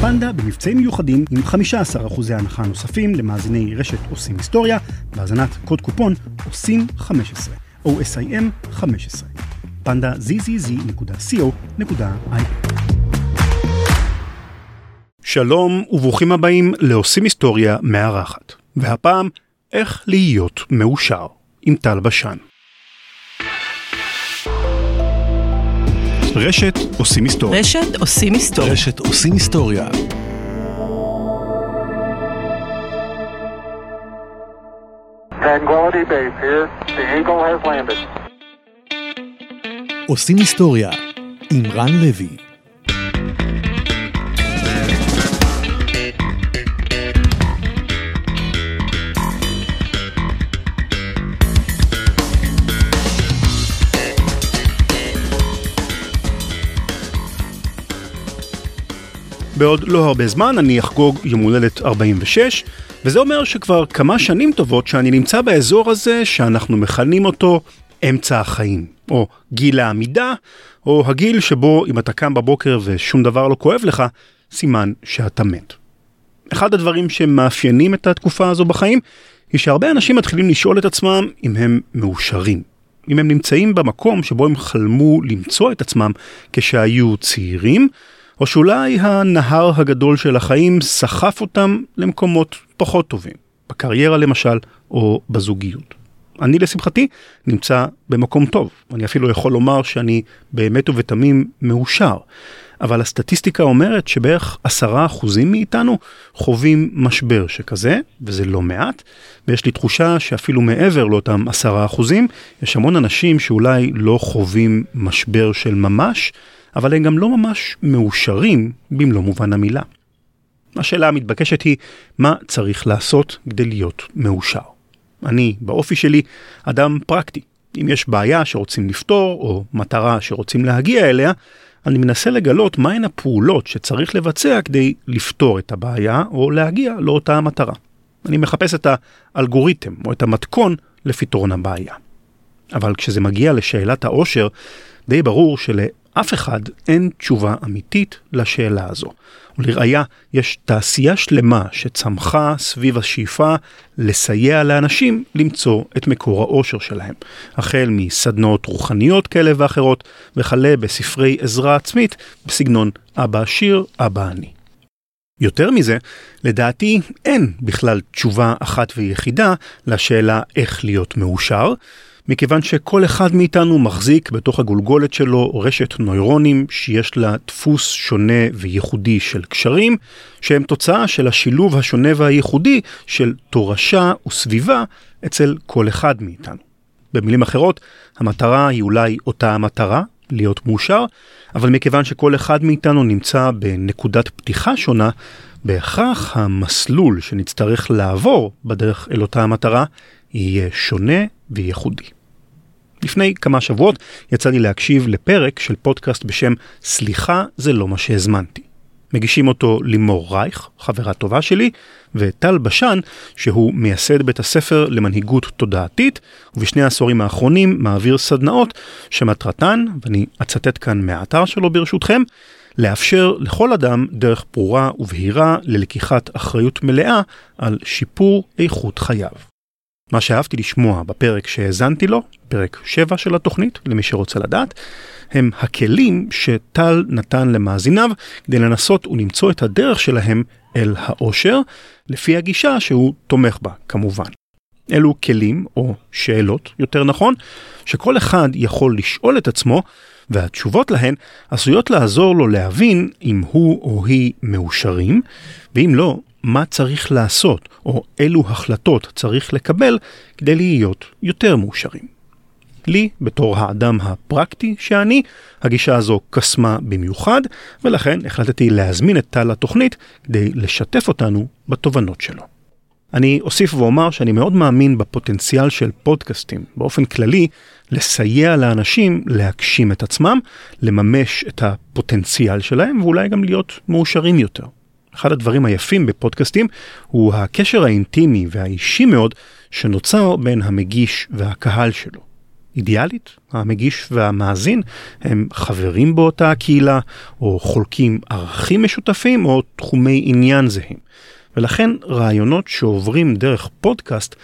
פנדה במבצעים מיוחדים עם 15% הנחה נוספים למאזיני רשת עושים היסטוריה, בהאזנת קוד קופון עושים 15, OSIM 15. פנדה zzz.co.il שלום וברוכים הבאים לעושים היסטוריה מארחת, והפעם איך להיות מאושר עם טל בשן. רשת עושים היסטוריה. רשת עושים היסטוריה. רשת עושים היסטוריה. עושים היסטוריה עם רן לוי. בעוד לא הרבה זמן אני אחגוג יום הולדת 46, וזה אומר שכבר כמה שנים טובות שאני נמצא באזור הזה שאנחנו מכנים אותו אמצע החיים, או גיל העמידה, או הגיל שבו אם אתה קם בבוקר ושום דבר לא כואב לך, סימן שאתה מת. אחד הדברים שמאפיינים את התקופה הזו בחיים, היא שהרבה אנשים מתחילים לשאול את עצמם אם הם מאושרים. אם הם נמצאים במקום שבו הם חלמו למצוא את עצמם כשהיו צעירים, או שאולי הנהר הגדול של החיים סחף אותם למקומות פחות טובים, בקריירה למשל, או בזוגיות. אני לשמחתי נמצא במקום טוב, אני אפילו יכול לומר שאני באמת ובתמים מאושר, אבל הסטטיסטיקה אומרת שבערך עשרה אחוזים מאיתנו חווים משבר שכזה, וזה לא מעט, ויש לי תחושה שאפילו מעבר לאותם עשרה אחוזים, יש המון אנשים שאולי לא חווים משבר של ממש, אבל הם גם לא ממש מאושרים במלוא מובן המילה. השאלה המתבקשת היא, מה צריך לעשות כדי להיות מאושר? אני, באופי שלי, אדם פרקטי. אם יש בעיה שרוצים לפתור, או מטרה שרוצים להגיע אליה, אני מנסה לגלות מהן הפעולות שצריך לבצע כדי לפתור את הבעיה, או להגיע לאותה המטרה. אני מחפש את האלגוריתם, או את המתכון לפתרון הבעיה. אבל כשזה מגיע לשאלת העושר, די ברור של... אף אחד אין תשובה אמיתית לשאלה הזו. ולראיה, יש תעשייה שלמה שצמחה סביב השאיפה לסייע לאנשים למצוא את מקור האושר שלהם. החל מסדנות רוחניות כאלה ואחרות, וכלה בספרי עזרה עצמית בסגנון אבא עשיר, אבא עני. יותר מזה, לדעתי אין בכלל תשובה אחת ויחידה לשאלה איך להיות מאושר, מכיוון שכל אחד מאיתנו מחזיק בתוך הגולגולת שלו רשת נוירונים שיש לה דפוס שונה וייחודי של קשרים, שהם תוצאה של השילוב השונה והייחודי של תורשה וסביבה אצל כל אחד מאיתנו. במילים אחרות, המטרה היא אולי אותה המטרה, להיות מאושר, אבל מכיוון שכל אחד מאיתנו נמצא בנקודת פתיחה שונה, בהכרח המסלול שנצטרך לעבור בדרך אל אותה המטרה יהיה שונה וייחודי. לפני כמה שבועות יצא לי להקשיב לפרק של פודקאסט בשם סליחה זה לא מה שהזמנתי. מגישים אותו לימור רייך, חברה טובה שלי, וטל בשן, שהוא מייסד בית הספר למנהיגות תודעתית, ובשני העשורים האחרונים מעביר סדנאות שמטרתן, ואני אצטט כאן מהאתר שלו ברשותכם, לאפשר לכל אדם דרך ברורה ובהירה ללקיחת אחריות מלאה על שיפור איכות חייו. מה שאהבתי לשמוע בפרק שהאזנתי לו, פרק 7 של התוכנית, למי שרוצה לדעת, הם הכלים שטל נתן למאזיניו כדי לנסות ולמצוא את הדרך שלהם אל האושר, לפי הגישה שהוא תומך בה, כמובן. אלו כלים, או שאלות, יותר נכון, שכל אחד יכול לשאול את עצמו, והתשובות להן עשויות לעזור לו להבין אם הוא או היא מאושרים, ואם לא, מה צריך לעשות, או אילו החלטות צריך לקבל כדי להיות יותר מאושרים. לי, בתור האדם הפרקטי שאני, הגישה הזו קסמה במיוחד, ולכן החלטתי להזמין את טל לתוכנית כדי לשתף אותנו בתובנות שלו. אני אוסיף ואומר שאני מאוד מאמין בפוטנציאל של פודקאסטים, באופן כללי, לסייע לאנשים להגשים את עצמם, לממש את הפוטנציאל שלהם, ואולי גם להיות מאושרים יותר. אחד הדברים היפים בפודקאסטים הוא הקשר האינטימי והאישי מאוד שנוצר בין המגיש והקהל שלו. אידיאלית, המגיש והמאזין הם חברים באותה הקהילה, או חולקים ערכים משותפים, או תחומי עניין זהים. ולכן רעיונות שעוברים דרך פודקאסט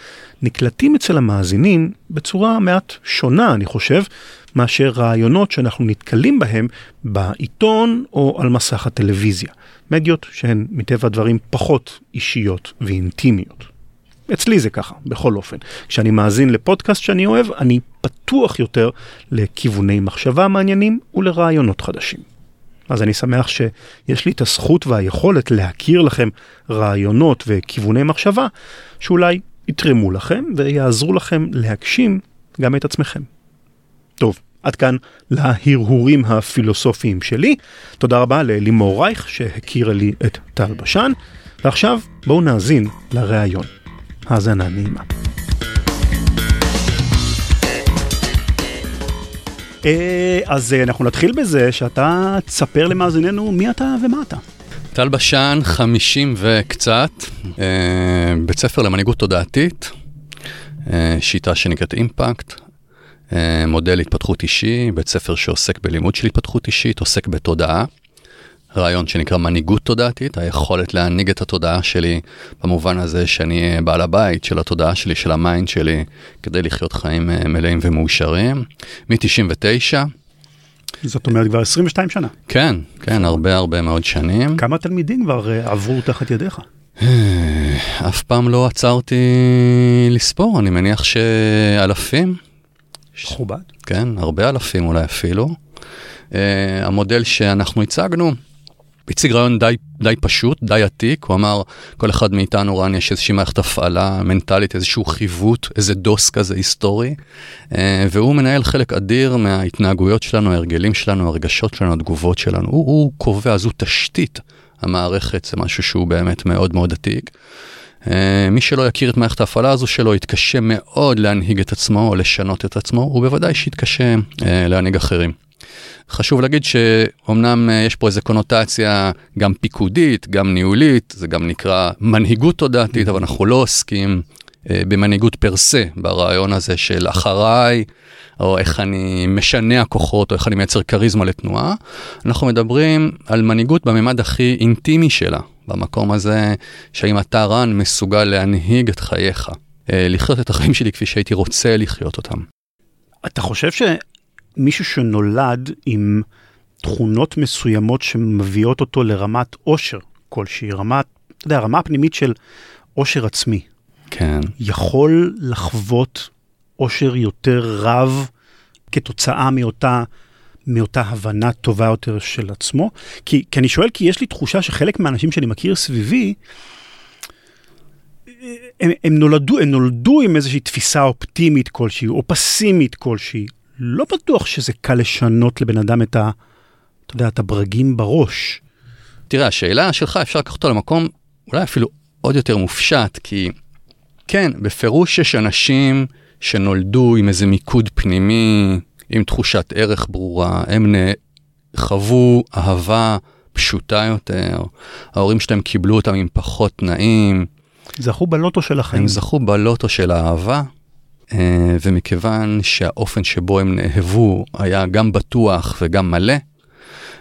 נקלטים אצל המאזינים בצורה מעט שונה, אני חושב, מאשר רעיונות שאנחנו נתקלים בהם בעיתון או על מסך הטלוויזיה. מדיות שהן מטבע הדברים פחות אישיות ואינטימיות. אצלי זה ככה, בכל אופן. כשאני מאזין לפודקאסט שאני אוהב, אני פתוח יותר לכיווני מחשבה מעניינים ולרעיונות חדשים. אז אני שמח שיש לי את הזכות והיכולת להכיר לכם רעיונות וכיווני מחשבה שאולי יתרמו לכם ויעזרו לכם להגשים גם את עצמכם. טוב, עד כאן להרהורים הפילוסופיים שלי. תודה רבה ללימור רייך שהכירה לי את טל בשן, ועכשיו בואו נאזין לראיון. האזנה נעימה. אה, אז אה, אנחנו נתחיל בזה שאתה תספר למאזיננו מי אתה ומה אתה. טל בשן, 50 וקצת, אה, בית ספר למנהיגות תודעתית, שיטה שנקראת אימפקט, מודל התפתחות אישי, בית ספר שעוסק בלימוד של התפתחות אישית, עוסק בתודעה. רעיון שנקרא מנהיגות תודעתית, היכולת להנהיג את התודעה שלי במובן הזה שאני אהיה בעל הבית של התודעה שלי, של ה mind שלי, כדי לחיות חיים אה, מלאים ומאושרים. מ-99, זאת אומרת כבר 22 שנה. כן, כן, הרבה הרבה מאוד שנים. כמה תלמידים כבר אה, עברו תחת ידיך? אה, אף פעם לא עצרתי לספור, אני מניח שאלפים, מכובד. כן, הרבה אלפים אולי אפילו. Uh, המודל שאנחנו הצגנו הציג רעיון די, די פשוט, די עתיק, הוא אמר, כל אחד מאיתנו, רן, יש איזושהי מערכת הפעלה מנטלית, איזשהו חיווט, איזה דוס כזה היסטורי, uh, והוא מנהל חלק אדיר מההתנהגויות שלנו, ההרגלים שלנו, הרגשות שלנו, התגובות שלנו, הוא, הוא קובע, זו תשתית המערכת, זה משהו שהוא באמת מאוד מאוד עתיק. Uh, מי שלא יכיר את מערכת ההפעלה הזו שלו יתקשה מאוד להנהיג את עצמו או לשנות את עצמו, ובוודאי שיתקשה uh, להנהיג אחרים. חשוב להגיד שאומנם אה, יש פה איזו קונוטציה גם פיקודית, גם ניהולית, זה גם נקרא מנהיגות תודעתית, אבל אנחנו לא עוסקים אה, במנהיגות פר סה, ברעיון הזה של אחריי, או איך אני משנה הכוחות, או איך אני מייצר כריזמה לתנועה. אנחנו מדברים על מנהיגות בממד הכי אינטימי שלה, במקום הזה שהאם אתה רן מסוגל להנהיג את חייך, אה, לחיות את החיים שלי כפי שהייתי רוצה לחיות אותם. אתה חושב שמישהו שנולד עם תכונות מסוימות שמביאות אותו לרמת עושר כלשהי, רמת, אתה יודע, רמה פנימית של עושר עצמי, כן. יכול לחוות עושר יותר רב כתוצאה מאותה, מאותה הבנה טובה יותר של עצמו? כי, כי אני שואל, כי יש לי תחושה שחלק מהאנשים שאני מכיר סביבי, הם, הם, נולדו, הם נולדו עם איזושהי תפיסה אופטימית כלשהי, או פסימית כלשהי. לא בטוח שזה קל לשנות לבן אדם את ה... אתה יודע, את הברגים בראש. תראה, השאלה שלך אפשר לקחת אותה למקום אולי אפילו עוד יותר מופשט, כי כן, בפירוש יש אנשים שנולדו עם איזה מיקוד פנימי, עם תחושת ערך ברורה, הם נ... חוו אהבה פשוטה יותר, ההורים שלהם קיבלו אותם עם פחות תנאים, זכו בלוטו של החיים. הם זכו בלוטו של האהבה, אה, ומכיוון שהאופן שבו הם נאהבו היה גם בטוח וגם מלא,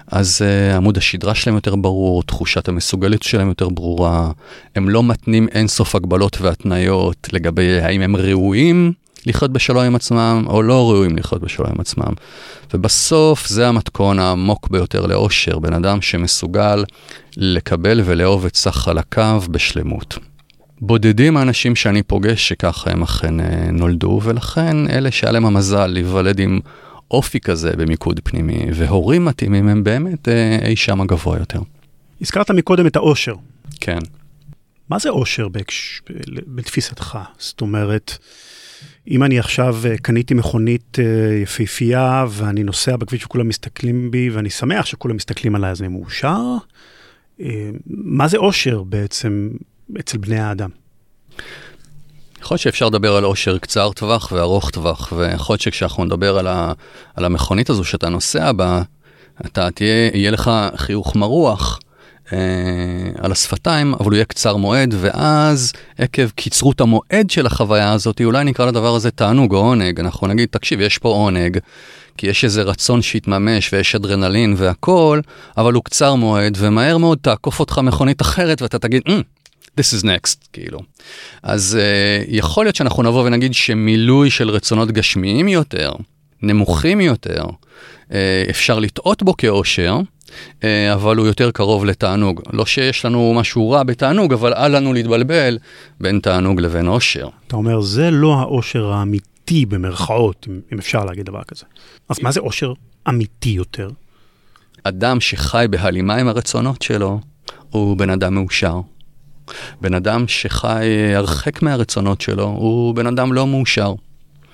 אז uh, עמוד השדרה שלהם יותר ברור, תחושת המסוגלות שלהם יותר ברורה, הם לא מתנים אינסוף הגבלות והתניות לגבי האם הם ראויים לחיות בשלום עם עצמם או לא ראויים לחיות בשלום עם עצמם. ובסוף זה המתכון העמוק ביותר לאושר, בן אדם שמסוגל לקבל ולאהוב את סך חלקיו בשלמות. בודדים האנשים שאני פוגש שככה הם אכן אה, נולדו, ולכן אלה שהיה להם המזל להיוולד עם אופי כזה במיקוד פנימי, והורים מתאימים הם באמת אה, אי שם הגבוה יותר. הזכרת מקודם את האושר. כן. מה זה אושר. בתפיסתך? זאת אומרת, אם אני עכשיו אה, קניתי מכונית אה, יפהפייה ואני נוסע בכביש וכולם מסתכלים בי ואני שמח שכולם מסתכלים עליי אז אני מאושר, אה, מה זה אושר בעצם אצל בני האדם? יכול להיות שאפשר לדבר על אושר קצר טווח וארוך טווח, ויכול להיות שכשאנחנו נדבר על, ה, על המכונית הזו שאתה נוסע בה, אתה תהיה, יהיה לך חיוך מרוח, אה, על השפתיים, אבל הוא יהיה קצר מועד, ואז עקב קיצרות המועד של החוויה הזאת, אולי נקרא לדבר הזה תענוג או עונג. אנחנו נגיד, תקשיב, יש פה עונג, כי יש איזה רצון שיתממש ויש אדרנלין והכול, אבל הוא קצר מועד, ומהר מאוד תעקוף אותך מכונית אחרת ואתה תגיד, mm, this is next, כאילו. אז uh, יכול להיות שאנחנו נבוא ונגיד שמילוי של רצונות גשמיים יותר, נמוכים יותר, uh, אפשר לטעות בו כאושר, אבל הוא יותר קרוב לתענוג. לא שיש לנו משהו רע בתענוג, אבל אל לנו להתבלבל בין תענוג לבין אושר. אתה אומר, זה לא האושר האמיתי במרכאות, אם- אפשר להגיד דבר כזה. אז מה זה אושר אמיתי יותר? אדם שחי בהלימה עם הרצונות שלו, הוא בן אדם מאושר. בן אדם שחי הרחק מהרצונות שלו, הוא בן אדם לא מאושר.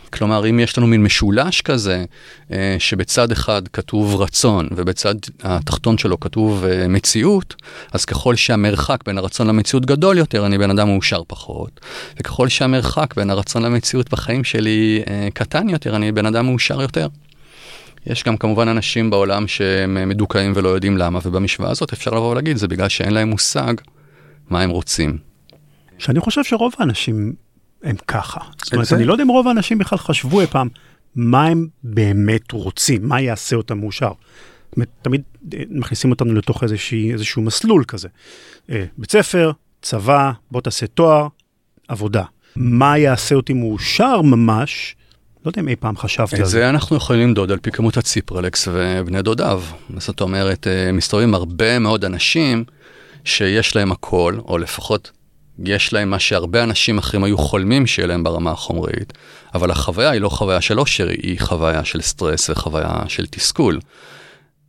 כלומר, אם יש לנו מין משולש כזה, אה, שבצד אחד כתוב רצון ובצד התחתון שלו כתוב אה, מציאות, אז ככל שהמרחק בין הרצון למציאות גדול יותר, אני בן אדם מאושר פחות. וככל שהמרחק בין הרצון למציאות בחיים שלי אה, קטן יותר, אני בן אדם מאושר יותר. יש גם כמובן אנשים בעולם שהם מדוכאים ולא יודעים למה, ובמשוואה הזאת אפשר לבוא ולהגיד, זה בגלל שאין להם מושג מה הם רוצים. שאני חושב שרוב האנשים הם ככה. זאת אומרת, זה- אני לא יודע אם רוב האנשים בכלל חשבו אי פעם מה הם באמת רוצים, מה יעשה אותם מאושר. תמיד אה, מכניסים אותנו לתוך איזושהי, איזשהו מסלול כזה. אה, בית ספר, צבא, בוא תעשה תואר, עבודה. מה יעשה אותי מאושר ממש, לא יודע אם אי פעם חשבתי על את זה. זה אנחנו יכולים למדוד על פי כמות הציפרלקס ובני דודיו. זאת אומרת, אה, מסתובבים הרבה מאוד אנשים שיש להם הכל, או לפחות יש להם מה שהרבה אנשים אחרים היו חולמים שיהיה להם ברמה החומרית, אבל החוויה היא לא חוויה של אושר, היא חוויה של סטרס וחוויה של תסכול.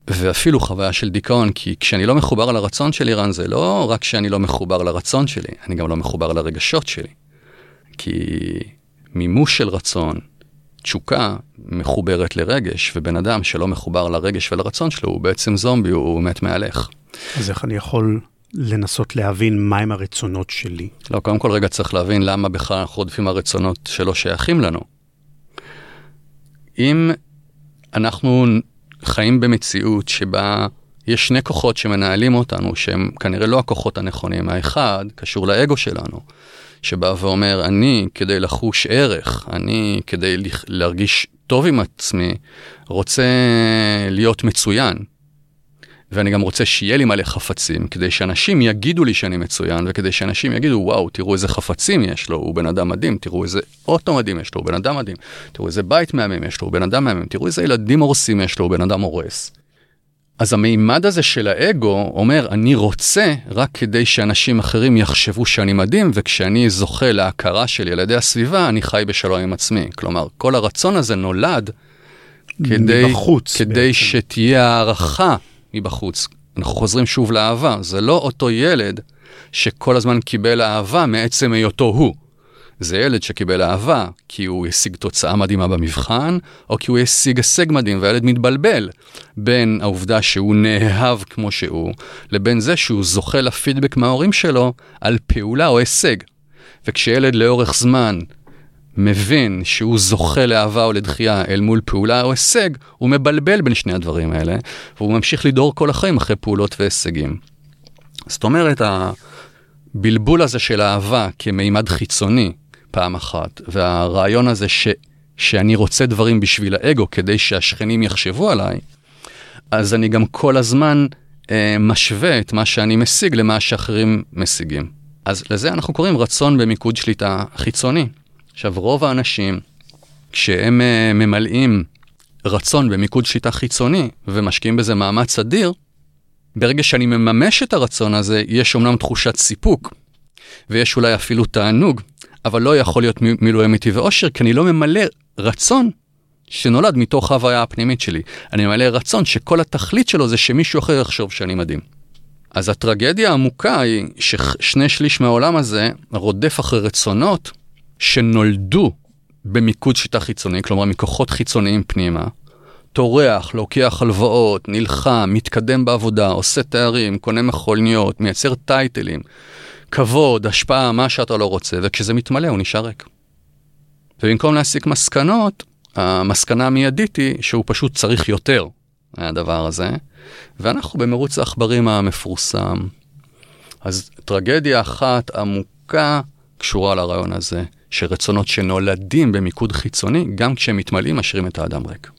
ואפילו חוויה של דיכאון, כי כשאני לא מחובר לרצון שלי, רן, זה לא רק שאני לא מחובר לרצון שלי, אני גם לא מחובר לרגשות שלי. כי מימוש של רצון, תשוקה, מחוברת לרגש, ובן אדם שלא מחובר לרגש ולרצון שלו, הוא בעצם זומבי, הוא מת מהלך. אז איך אני יכול לנסות להבין מהם הרצונות שלי? לא, קודם כל רגע צריך להבין למה בכלל אנחנו רודפים הרצונות שלא שייכים לנו. אם אנחנו חיים במציאות שבה יש שני כוחות שמנהלים אותנו, שהם כנראה לא הכוחות הנכונים. האחד קשור לאגו שלנו, שבא ואומר, אני כדי לחוש ערך, אני כדי להרגיש טוב עם עצמי, רוצה להיות מצוין. ואני גם רוצה שיהיה לי מלא חפצים, כדי שאנשים יגידו לי שאני מצוין, וכדי שאנשים יגידו, וואו, תראו איזה חפצים יש לו, הוא בן אדם מדהים, תראו איזה אוטו מדהים יש לו, הוא בן אדם מדהים, תראו איזה בית מהמם יש לו, הוא בן אדם מהמם, תראו איזה ילדים הורסים יש לו, הוא בן אדם הורס. אז המימד הזה של האגו אומר, אני רוצה רק כדי שאנשים אחרים יחשבו שאני מדהים, וכשאני זוכה להכרה שלי על ידי הסביבה, אני חי בשלום עם עצמי. כלומר, כל הרצון הזה נולד כדי, מבחוץ כדי בעצם. שתהיה הערכה מבחוץ. אנחנו חוזרים שוב לאהבה, זה לא אותו ילד שכל הזמן קיבל אהבה מעצם היותו הוא. זה ילד שקיבל אהבה כי הוא השיג תוצאה מדהימה במבחן, או כי הוא השיג הישג מדהים, והילד מתבלבל בין העובדה שהוא נאהב כמו שהוא, לבין זה שהוא זוכה לפידבק מההורים שלו על פעולה או הישג. וכשילד לאורך זמן מבין שהוא זוכה לאהבה או לדחייה אל מול פעולה או הישג, הוא מבלבל בין שני הדברים האלה, והוא ממשיך לדהור כל החיים אחרי פעולות והישגים. זאת אומרת, הבלבול הזה של אהבה כמימד חיצוני, פעם אחת, והרעיון הזה ש, שאני רוצה דברים בשביל האגו כדי שהשכנים יחשבו עליי, אז אני גם כל הזמן אה, משווה את מה שאני משיג למה שאחרים משיגים. אז לזה אנחנו קוראים רצון במיקוד שליטה חיצוני. עכשיו, רוב האנשים, כשהם אה, ממלאים רצון במיקוד שליטה חיצוני ומשקיעים בזה מאמץ אדיר, ברגע שאני מממש את הרצון הזה, יש אומנם תחושת סיפוק, ויש אולי אפילו תענוג, אבל לא יכול להיות מ- מילוי אמיתי ואושר, כי אני לא ממלא רצון שנולד מתוך ההוויה הפנימית שלי. אני ממלא רצון שכל התכלית שלו זה שמישהו אחר יחשוב שאני מדהים. אז הטרגדיה העמוקה היא ששני שליש מהעולם הזה רודף אחרי רצונות שנולדו במיקוד שיטה חיצוני, כלומר מכוחות חיצוניים פנימה, טורח, לוקח הלוואות, נלחם, מתקדם בעבודה, עושה תארים, קונה מכוניות, מייצר טייטלים, כבוד, השפעה, מה שאתה לא רוצה, וכשזה מתמלא הוא נשאר ריק. ובמקום להסיק מסקנות, המסקנה המיידית היא שהוא פשוט צריך יותר. הדבר הזה, ואנחנו במרוץ העכברים המפורסם. אז טרגדיה אחת עמוקה קשורה לרעיון הזה, שרצונות שנולדים במיקוד חיצוני, גם כשהם מתמלאים, משאירים את האדם ריק.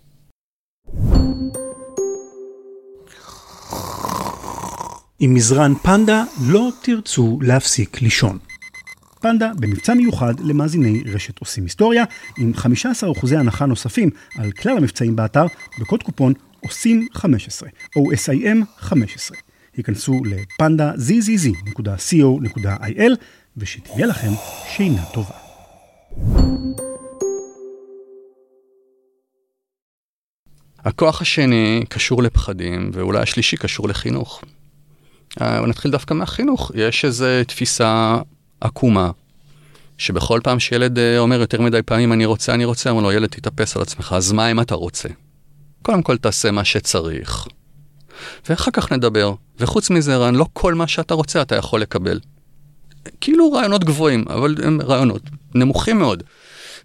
עם מזרן פנדה לא תרצו להפסיק לישון. פנדה במבצע מיוחד למאזיני רשת עושים היסטוריה, עם 15% הנחה נוספים על כלל המבצעים באתר, בקוד קופון עושים 15, OSIM 15. היכנסו לפנדה zzz.co.il ושתהיה לכם שינה טובה. הכוח השני קשור לפחדים, ואולי השלישי קשור לחינוך. אה, נתחיל דווקא מהחינוך. יש איזו תפיסה עקומה, שבכל פעם שילד אה, אומר יותר מדי פעמים אני רוצה, אני רוצה, אמרו לו, ילד תתאפס על עצמך, אז מה אם אתה רוצה? קודם כל תעשה מה שצריך, ואחר כך נדבר. וחוץ מזה, רן, לא כל מה שאתה רוצה אתה יכול לקבל. כאילו רעיונות גבוהים, אבל הם רעיונות נמוכים מאוד.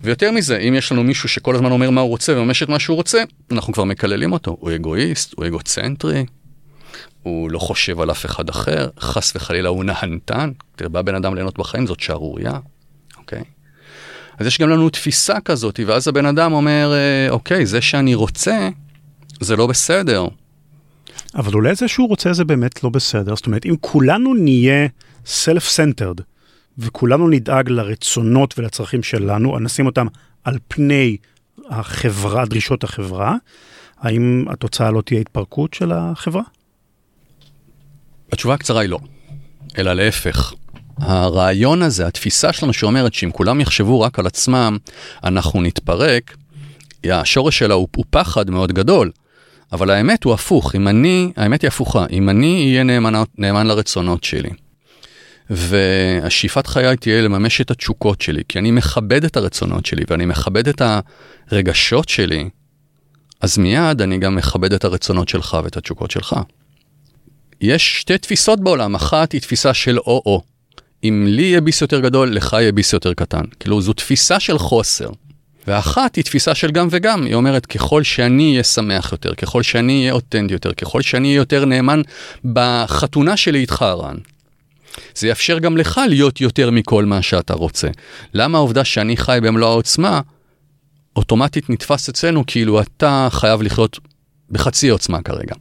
ויותר מזה, אם יש לנו מישהו שכל הזמן אומר מה הוא רוצה וממש את מה שהוא רוצה, אנחנו כבר מקללים אותו. הוא אגואיסט, הוא אגוצנטרי, הוא לא חושב על אף אחד אחר, חס וחלילה הוא נהנתן. בא בן אדם ליהנות בחיים, זאת שערורייה, אוקיי? אז יש גם לנו תפיסה כזאת, ואז הבן אדם אומר, אה, אוקיי, זה שאני רוצה, זה לא בסדר. אבל אולי זה שהוא רוצה זה באמת לא בסדר. זאת אומרת, אם כולנו נהיה self-centered, וכולנו נדאג לרצונות ולצרכים שלנו, נשים אותם על פני החברה, דרישות החברה, האם התוצאה לא תהיה התפרקות של החברה? התשובה הקצרה היא לא, אלא להפך. הרעיון הזה, התפיסה שלנו שאומרת שאם כולם יחשבו רק על עצמם, אנחנו נתפרק, השורש שלה הוא, הוא פחד מאוד גדול. אבל האמת הוא הפוך, אם אני, האמת היא הפוכה, אם אני אהיה נאמן, נאמן לרצונות שלי, והשאיפת חיי תהיה לממש את התשוקות שלי, כי אני מכבד את הרצונות שלי ואני מכבד את הרגשות שלי, אז מיד אני גם מכבד את הרצונות שלך ואת התשוקות שלך. יש שתי תפיסות בעולם, אחת היא תפיסה של או-או. אם לי יהיה ביס יותר גדול, לך יהיה ביס יותר קטן. כאילו, זו תפיסה של חוסר. ואחת היא תפיסה של גם וגם, היא אומרת ככל שאני אהיה שמח יותר, ככל שאני אהיה אותנטי יותר, ככל שאני אהיה יותר נאמן בחתונה שלי איתך, רן. זה יאפשר גם לך להיות יותר מכל מה שאתה רוצה. למה העובדה שאני חי במלוא העוצמה, אוטומטית נתפס אצלנו כאילו אתה חייב לחיות בחצי עוצמה כרגע.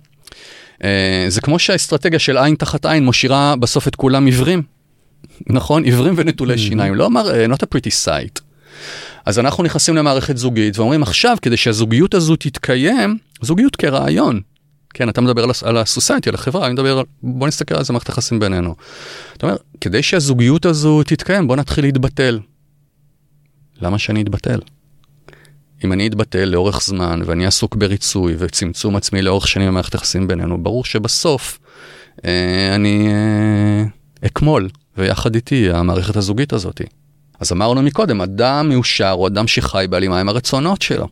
אה, זה כמו שהאסטרטגיה של עין תחת עין משאירה בסוף את כולם עיוורים. נכון? עיוורים ונטולי. שיניים, לא אמר, אה, not a pretty sight. אז אנחנו נכנסים למערכת זוגית ואומרים עכשיו, כדי שהזוגיות הזו תתקיים, זוגיות כרעיון. כן, אתה מדבר על הסוסייטי, על החברה, אני מדבר על, בוא נסתכל על זה מערכת היחסים בינינו. אתה אומר, כדי שהזוגיות הזו תתקיים, בוא נתחיל להתבטל. למה שאני אתבטל? אם אני אתבטל לאורך זמן ואני עסוק בריצוי וצמצום עצמי לאורך שנים במערכת היחסים בינינו, ברור שבסוף אה, אני אה, אקמול, ויחד איתי המערכת הזוגית הזאתי. אז אמרנו מקודם, אדם מאושר הוא אדם שחי בהלימה עם הרצונות שלו.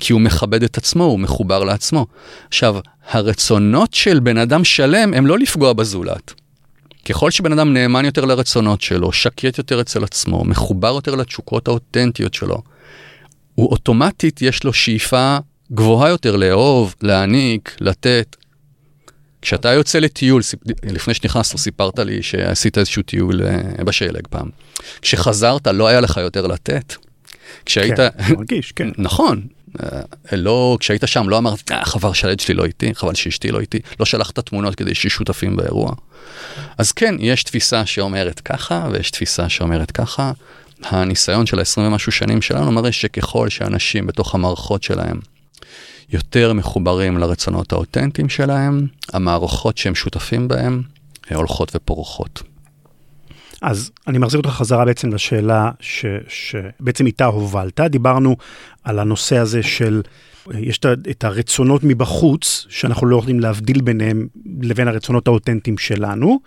כי הוא מכבד את עצמו, הוא מחובר לעצמו. עכשיו, הרצונות של בן אדם שלם הם לא לפגוע בזולת. ככל שבן אדם נאמן יותר לרצונות שלו, שקט יותר אצל עצמו, מחובר יותר לתשוקות האותנטיות שלו, הוא אוטומטית יש לו שאיפה גבוהה יותר לאהוב, להעניק, לתת. כשאתה יוצא לטיול, לפני שנכנסנו סיפרת לי שעשית איזשהו טיול אה, בשלג פעם. כשחזרת לא היה לך יותר לתת. כשהיית... כן, מרגיש, כן. נכון. אה, לא, כשהיית שם לא אמרת, אה, חבל שהילד שלי לא איתי, חבל שאשתי לא איתי, לא שלחת תמונות כדי שיהיו שותפים באירוע. אז כן, יש תפיסה שאומרת ככה, ויש תפיסה שאומרת ככה. הניסיון של ה-20 ומשהו שנים שלנו מראה שככל שאנשים בתוך המערכות שלהם יותר מחוברים לרצונות האותנטיים שלהם, המערכות שהם שותפים בהם הולכות ופורחות. אז אני מחזיר אותך חזרה בעצם לשאלה ש, שבעצם איתה הובלת. דיברנו על הנושא הזה של, יש את הרצונות מבחוץ, שאנחנו לא יכולים להבדיל ביניהם לבין הרצונות האותנטיים שלנו,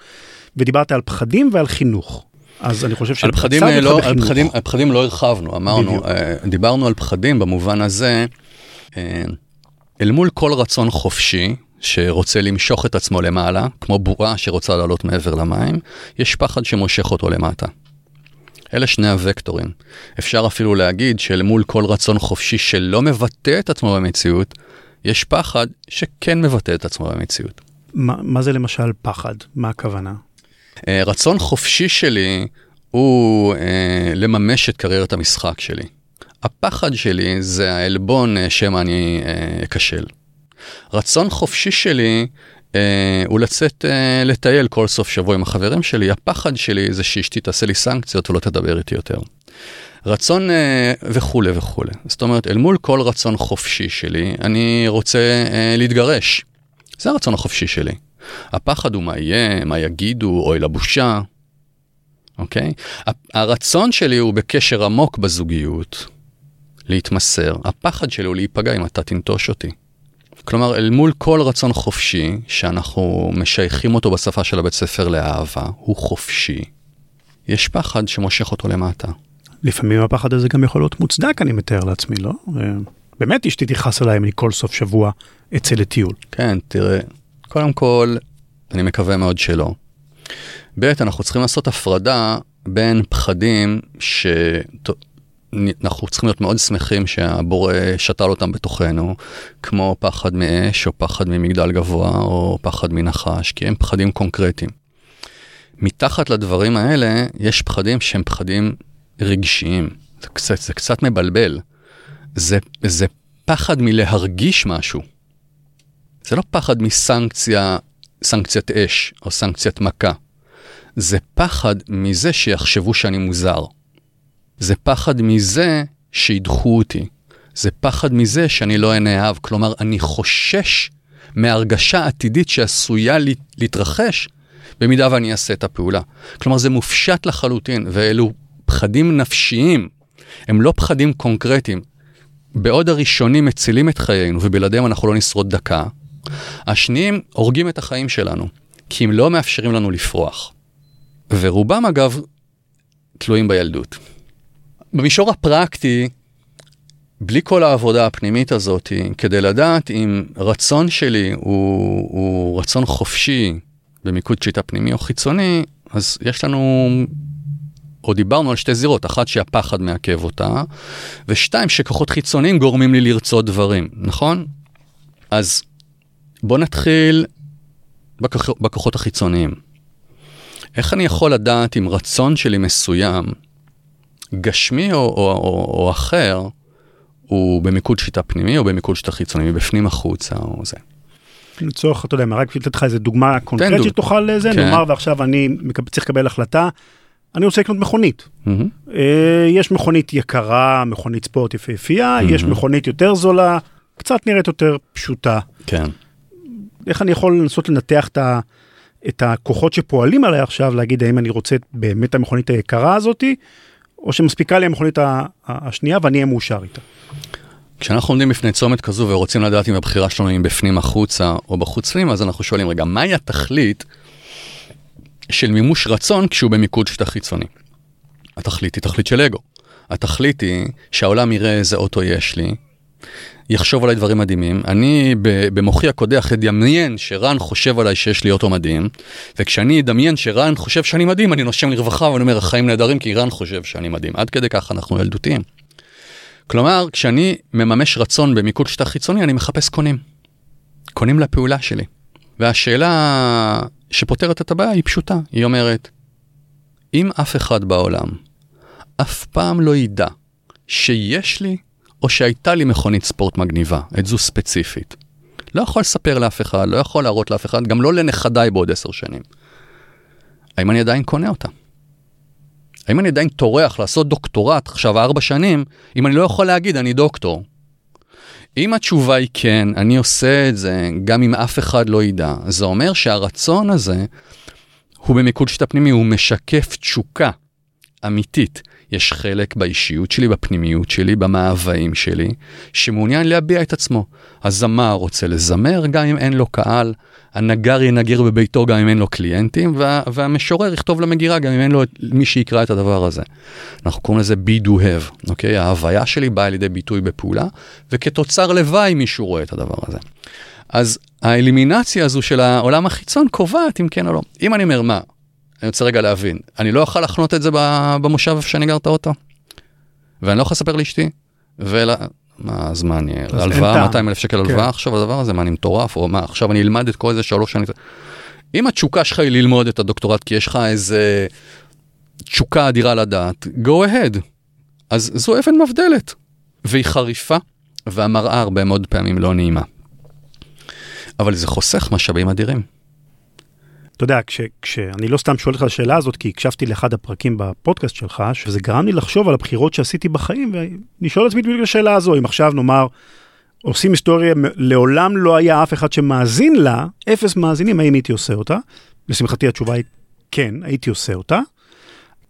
ודיברת על פחדים ועל חינוך. אז אני חושב שעל לא, על פחדים, על פחדים לא הרחבנו, אמרנו, בדיוק. אה, דיברנו על פחדים במובן הזה, אה, אל מול כל רצון חופשי, שרוצה למשוך את עצמו למעלה, כמו בועה שרוצה לעלות מעבר למים, יש פחד שמושך אותו למטה. אלה שני הוקטורים. אפשר אפילו להגיד שאל מול כל רצון חופשי שלא מבטא את עצמו במציאות, יש פחד שכן מבטא את עצמו במציאות. מה, מה זה למשל פחד? מה הכוונה? אה, רצון חופשי שלי הוא אה, לממש את קריירת המשחק שלי. הפחד שלי זה העלבון אה, שמא אני אה, אכשל. רצון חופשי שלי אה, הוא לצאת אה, לטייל כל סוף שבוע עם החברים שלי, הפחד שלי זה שאשתי תעשה לי סנקציות ולא תדבר איתי יותר. רצון אה, וכולי וכולי. זאת אומרת, אל מול כל רצון חופשי שלי, אני רוצה אה, להתגרש. זה הרצון החופשי שלי. הפחד הוא מה יהיה, מה יגידו, אוי לבושה, אוקיי? הרצון שלי הוא בקשר עמוק בזוגיות, להתמסר. הפחד שלי הוא להיפגע אם אתה תנטוש אותי. כלומר, אל מול כל רצון חופשי, שאנחנו משייכים אותו בשפה של הבית ספר לאהבה, הוא חופשי. יש פחד שמושך אותו למטה. לפעמים הפחד הזה גם יכול להיות מוצדק, אני מתאר לעצמי, לא? אה, באמת אשתי תכעס עליי אם אני כל סוף שבוע אצא לטיול. כן, תראה, קודם כל, אני מקווה מאוד שלא. ב', אנחנו צריכים לעשות הפרדה בין פחדים שאנחנו צריכים להיות מאוד שמחים שהבורא שתל אותם בתוכנו, כמו פחד מאש, או פחד ממגדל גבוה, או פחד מנחש, כי הם פחדים קונקרטיים. מתחת לדברים האלה, יש פחדים שהם פחדים רגשיים. זה קצת, זה קצת מבלבל. זה, זה פחד מלהרגיש משהו. זה לא פחד מסנקציה, סנקציית אש או סנקציית מכה. זה פחד מזה שיחשבו שאני מוזר. זה פחד מזה שידחו אותי. זה פחד מזה שאני לא אנאהב. כלומר, אני חושש מהרגשה עתידית שעשויה להתרחש במידה ואני אעשה את הפעולה. כלומר, זה מופשט לחלוטין, ואלו פחדים נפשיים, הם לא פחדים קונקרטיים. בעוד הראשונים מצילים את חיינו ובלעדיהם אנחנו לא נשרוד דקה, השניים הורגים את החיים שלנו, כי הם לא מאפשרים לנו לפרוח. ורובם אגב תלויים בילדות. במישור הפרקטי, בלי כל העבודה הפנימית הזאת, כדי לדעת אם רצון שלי הוא, הוא רצון חופשי במיקוד שיטה פנימי או חיצוני, אז יש לנו, או דיברנו על שתי זירות, אחת שהפחד מעכב אותה, ושתיים שכוחות חיצוניים גורמים לי לרצות דברים, נכון? אז בוא נתחיל בכוח, בכוחות החיצוניים. איך אני יכול לדעת אם רצון שלי מסוים, גשמי או, או, או, או אחר, הוא במיקוד שיטה פנימי או במיקוד שיטה חיצוני, מבפנים החוצה או זה. לצורך, אתה יודע, רק בשביל לתת לך איזה דוגמה קונקרטית שתוכל לזה, כן. נאמר ועכשיו אני צריך לקבל החלטה, אני רוצה לקנות מכונית. Mm-hmm. יש מכונית יקרה, מכונית ספורט יפהפייה, mm-hmm. יש מכונית יותר זולה, קצת נראית יותר פשוטה. כן. איך אני יכול לנסות לנתח את, ה, את הכוחות שפועלים עליי עכשיו, להגיד האם אני רוצה באמת המכונית היקרה הזאתי, או שמספיקה לי המכונית השנייה ואני אהיה מאושר איתה. כשאנחנו עומדים בפני צומת כזו ורוצים לדעת אם הבחירה שלנו היא בפנים החוצה או בחוץ פנימה, אז אנחנו שואלים, רגע, מהי התכלית של מימוש רצון כשהוא במיקוד שיטה חיצוני? התכלית היא תכלית של אגו. התכלית היא שהעולם יראה איזה אוטו יש לי, יחשוב עליי דברים מדהימים. אני במוחי הקודח אדמיין שרן חושב עליי שיש לי אוטו מדהים, וכשאני אדמיין שרן חושב שאני מדהים, אני נושם לרווחה ואני אומר, החיים נהדרים כי רן חושב שאני מדהים. עד כדי כך אנחנו ילדותיים. כלומר, כשאני מממש רצון במיקוד שיטה חיצוני, אני מחפש קונים. קונים לפעולה שלי. והשאלה שפותרת את הבעיה היא פשוטה, היא אומרת, אם אף אחד בעולם אף פעם לא ידע שיש לי או שהייתה לי מכונית ספורט מגניבה, את זו ספציפית. לא יכול לספר לאף אחד, לא יכול להראות לאף אחד, גם לא לנכדיי בעוד עשר שנים. האם אני עדיין קונה אותה? האם אני עדיין טורח לעשות דוקטורט עכשיו ארבע שנים, אם אני לא יכול להגיד אני דוקטור? אם התשובה היא כן, אני עושה את זה גם אם אף אחד לא ידע, זה אומר שהרצון הזה הוא במיקוד שיטה פנימי, הוא משקף תשוקה אמיתית. יש חלק באישיות שלי, בפנימיות שלי, במאוויים שלי, שמעוניין להביע את עצמו. הזמר רוצה לזמר גם אם אין לו קהל, הנגר ינגר בביתו גם אם אין לו קליינטים, וה, והמשורר יכתוב למגירה גם אם אין לו מי שיקרא את הדבר הזה. אנחנו קוראים לזה be do have, אוקיי? ההוויה שלי באה לידי ביטוי בפעולה, וכתוצר לוואי מישהו רואה את הדבר הזה. אז האלימינציה הזו של העולם החיצון קובעת אם כן או לא. אם אני אומר מה, אני רוצה רגע להבין, אני לא אוכל לחנות את זה במושב איפה שאני גר את האוטו? ואני לא יכול לספר לאשתי? מה, אז מה, אני, הלוואה, טעם. 200 אלף שקל כן. הלוואה עכשיו הדבר הזה, מה, אני מטורף, או מה, עכשיו אני אלמד את כל זה שלוש שנים. אם התשוקה שלך היא ללמוד את הדוקטורט, כי יש לך איזה תשוקה אדירה לדעת, go ahead. אז זו אבן מבדלת, והיא חריפה, והמראה הרבה מאוד פעמים לא נעימה. אבל זה חוסך משאבים אדירים. אתה יודע, כש, כשאני לא סתם שואל אותך את השאלה הזאת, כי הקשבתי לאחד הפרקים בפודקאסט שלך, שזה גרם לי לחשוב על הבחירות שעשיתי בחיים, ואני שואל את עצמי בדיוק השאלה הזו, אם עכשיו נאמר, עושים היסטוריה, לעולם לא היה אף אחד שמאזין לה, אפס מאזינים, האם הייתי עושה אותה? לשמחתי התשובה היא כן, הייתי עושה אותה,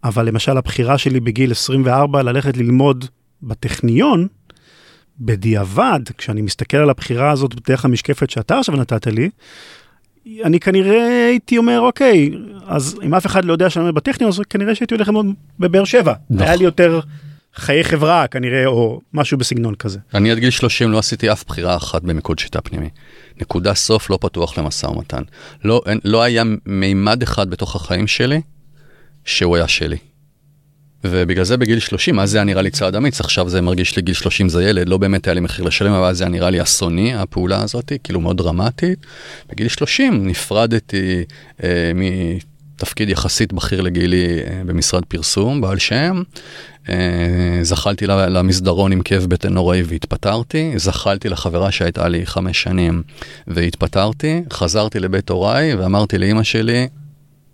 אבל למשל הבחירה שלי בגיל 24 ללכת ללמוד בטכניון, בדיעבד, כשאני מסתכל על הבחירה הזאת דרך המשקפת שאתה עכשיו נתת לי, אני כנראה הייתי אומר, אוקיי, אז אם אף אחד לא יודע שאני לומד בטכניון, אז כנראה שהייתי הולך ללמוד בבאר שבע. נכון. היה לי יותר חיי חברה כנראה, או משהו בסגנון כזה. אני עד גיל 30 לא עשיתי אף בחירה אחת במיקוד שיטה פנימי. נקודה סוף לא פתוח למשא ומתן. לא, אין, לא היה מימד אחד בתוך החיים שלי שהוא היה שלי. ובגלל זה בגיל 30, אז זה היה נראה לי צעד אמיץ, עכשיו זה מרגיש לי גיל 30 זה ילד, לא באמת היה לי מחיר לשלם, אבל אז זה היה נראה לי אסוני, הפעולה הזאת, כאילו מאוד דרמטית. בגיל 30 נפרדתי אה, מתפקיד יחסית בכיר לגילי אה, במשרד פרסום, בעל שם. אה, זחלתי למסדרון עם כאב בטן נוראי והתפטרתי, זחלתי לחברה שהייתה לי חמש שנים והתפטרתי, חזרתי לבית הוריי ואמרתי לאימא שלי,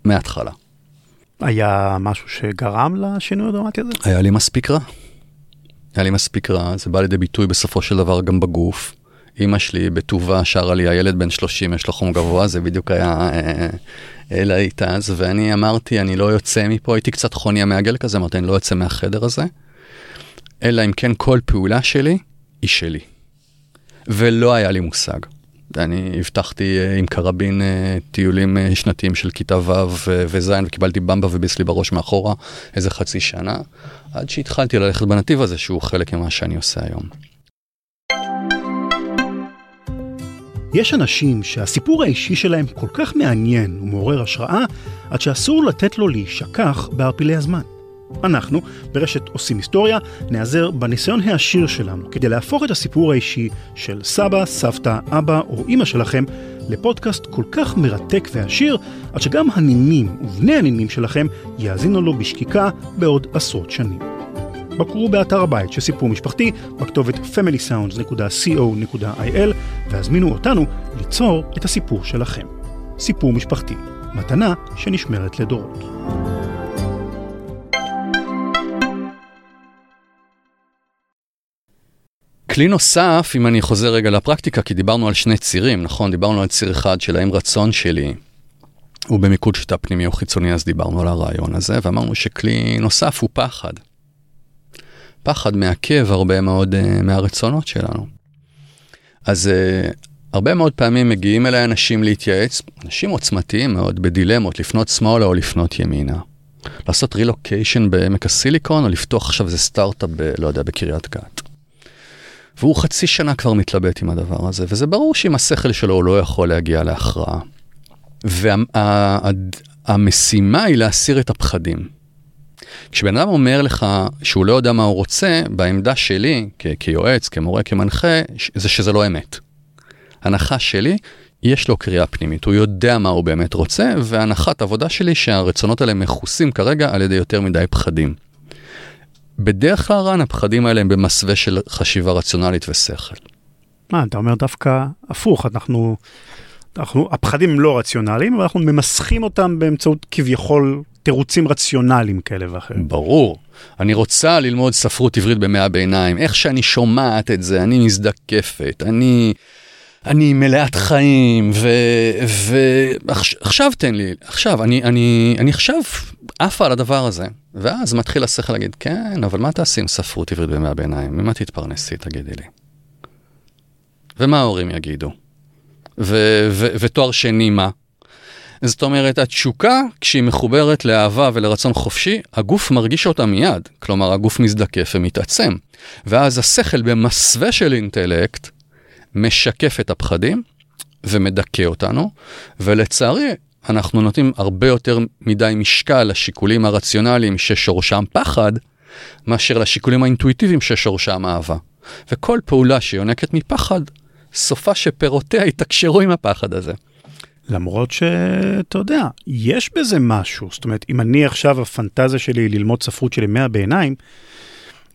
מההתחלה. היה משהו שגרם לשינוי הדרמטי הזה? היה לי מספיק רע. היה לי מספיק רע, זה בא לידי ביטוי בסופו של דבר גם בגוף. אימא שלי בטובה שרה לי, הילד בן 30 יש לו חום גבוה, זה בדיוק היה אה, אה, להיט אז, ואני אמרתי, אני לא יוצא מפה, הייתי קצת חוני המעגל כזה, אמרתי, אני לא יוצא מהחדר הזה, אלא אם כן כל פעולה שלי היא שלי. ולא היה לי מושג. אני הבטחתי אה, עם קרבין אה, טיולים אה, שנתיים של כיתה ו' וז' וקיבלתי במבה וביסלי בראש מאחורה איזה חצי שנה, עד שהתחלתי ללכת בנתיב הזה שהוא חלק ממה שאני עושה היום. יש אנשים שהסיפור האישי שלהם כל כך מעניין ומעורר השראה, עד שאסור לתת לו להישכח בערפילי הזמן. אנחנו, ברשת עושים היסטוריה, נעזר בניסיון העשיר שלנו כדי להפוך את הסיפור האישי של סבא, סבתא, אבא או אימא שלכם לפודקאסט כל כך מרתק ועשיר, עד שגם הנינים ובני הנינים שלכם יאזינו לו בשקיקה בעוד עשרות שנים. בקרו באתר הבית של סיפור משפחתי בכתובת familysounds.co.il והזמינו אותנו ליצור את הסיפור שלכם. סיפור משפחתי, מתנה שנשמרת לדורות. כלי נוסף, אם אני חוזר רגע לפרקטיקה, כי דיברנו על שני צירים, נכון? דיברנו על ציר אחד של האם רצון שלי הוא במיקוד שיטה פנימי או חיצוני, אז דיברנו על הרעיון הזה, ואמרנו שכלי נוסף הוא פחד. פחד מעכב הרבה מאוד uh, מהרצונות שלנו. אז uh, הרבה מאוד פעמים מגיעים אליי אנשים להתייעץ, אנשים עוצמתיים מאוד, בדילמות, לפנות שמאלה או לפנות ימינה. לעשות רילוקיישן בעמק הסיליקון, או לפתוח עכשיו איזה סטארט-אפ, ב, לא יודע, בקריית גת. והוא חצי שנה כבר מתלבט עם הדבר הזה, וזה ברור שעם השכל שלו הוא לא יכול להגיע להכרעה. והמשימה היא להסיר את הפחדים. כשבן אדם אומר לך שהוא לא יודע מה הוא רוצה, בעמדה שלי, כ- כיועץ, כמורה, כמנחה, זה שזה לא אמת. הנחה שלי, יש לו קריאה פנימית, הוא יודע מה הוא באמת רוצה, והנחת עבודה שלי שהרצונות האלה מכוסים כרגע על ידי יותר מדי פחדים. בדרך כלל רן, הפחדים האלה הם במסווה של חשיבה רציונלית ושכל. מה, אתה אומר דווקא הפוך, אנחנו, אנחנו, הפחדים הם לא רציונליים, אבל אנחנו ממסכים אותם באמצעות כביכול תירוצים רציונליים כאלה ואחרים. ברור. אני רוצה ללמוד ספרות עברית בימי הביניים. איך שאני שומעת את זה, אני מזדקפת, אני, אני מלאת חיים, ועכשיו תן לי, עכשיו, אני, אני, אני עכשיו עפה על הדבר הזה. ואז מתחיל השכל להגיד, כן, אבל מה תעשי עם ספרות עברית בימי הביניים? ממה תתפרנסי, תגידי לי. ומה ההורים יגידו? ותואר שני מה? זאת אומרת, התשוקה, כשהיא מחוברת לאהבה ולרצון חופשי, הגוף מרגיש אותה מיד. כלומר, הגוף מזדקף ומתעצם. ואז השכל במסווה של אינטלקט משקף את הפחדים ומדכא אותנו, ולצערי, אנחנו נותנים הרבה יותר מדי משקל לשיקולים הרציונליים ששורשם פחד, מאשר לשיקולים האינטואיטיביים ששורשם אהבה. וכל פעולה שיונקת מפחד, סופה שפירותיה יתקשרו עם הפחד הזה. למרות שאתה יודע, יש בזה משהו. זאת אומרת, אם אני עכשיו, הפנטזיה שלי היא ללמוד ספרות של ימי הביניים,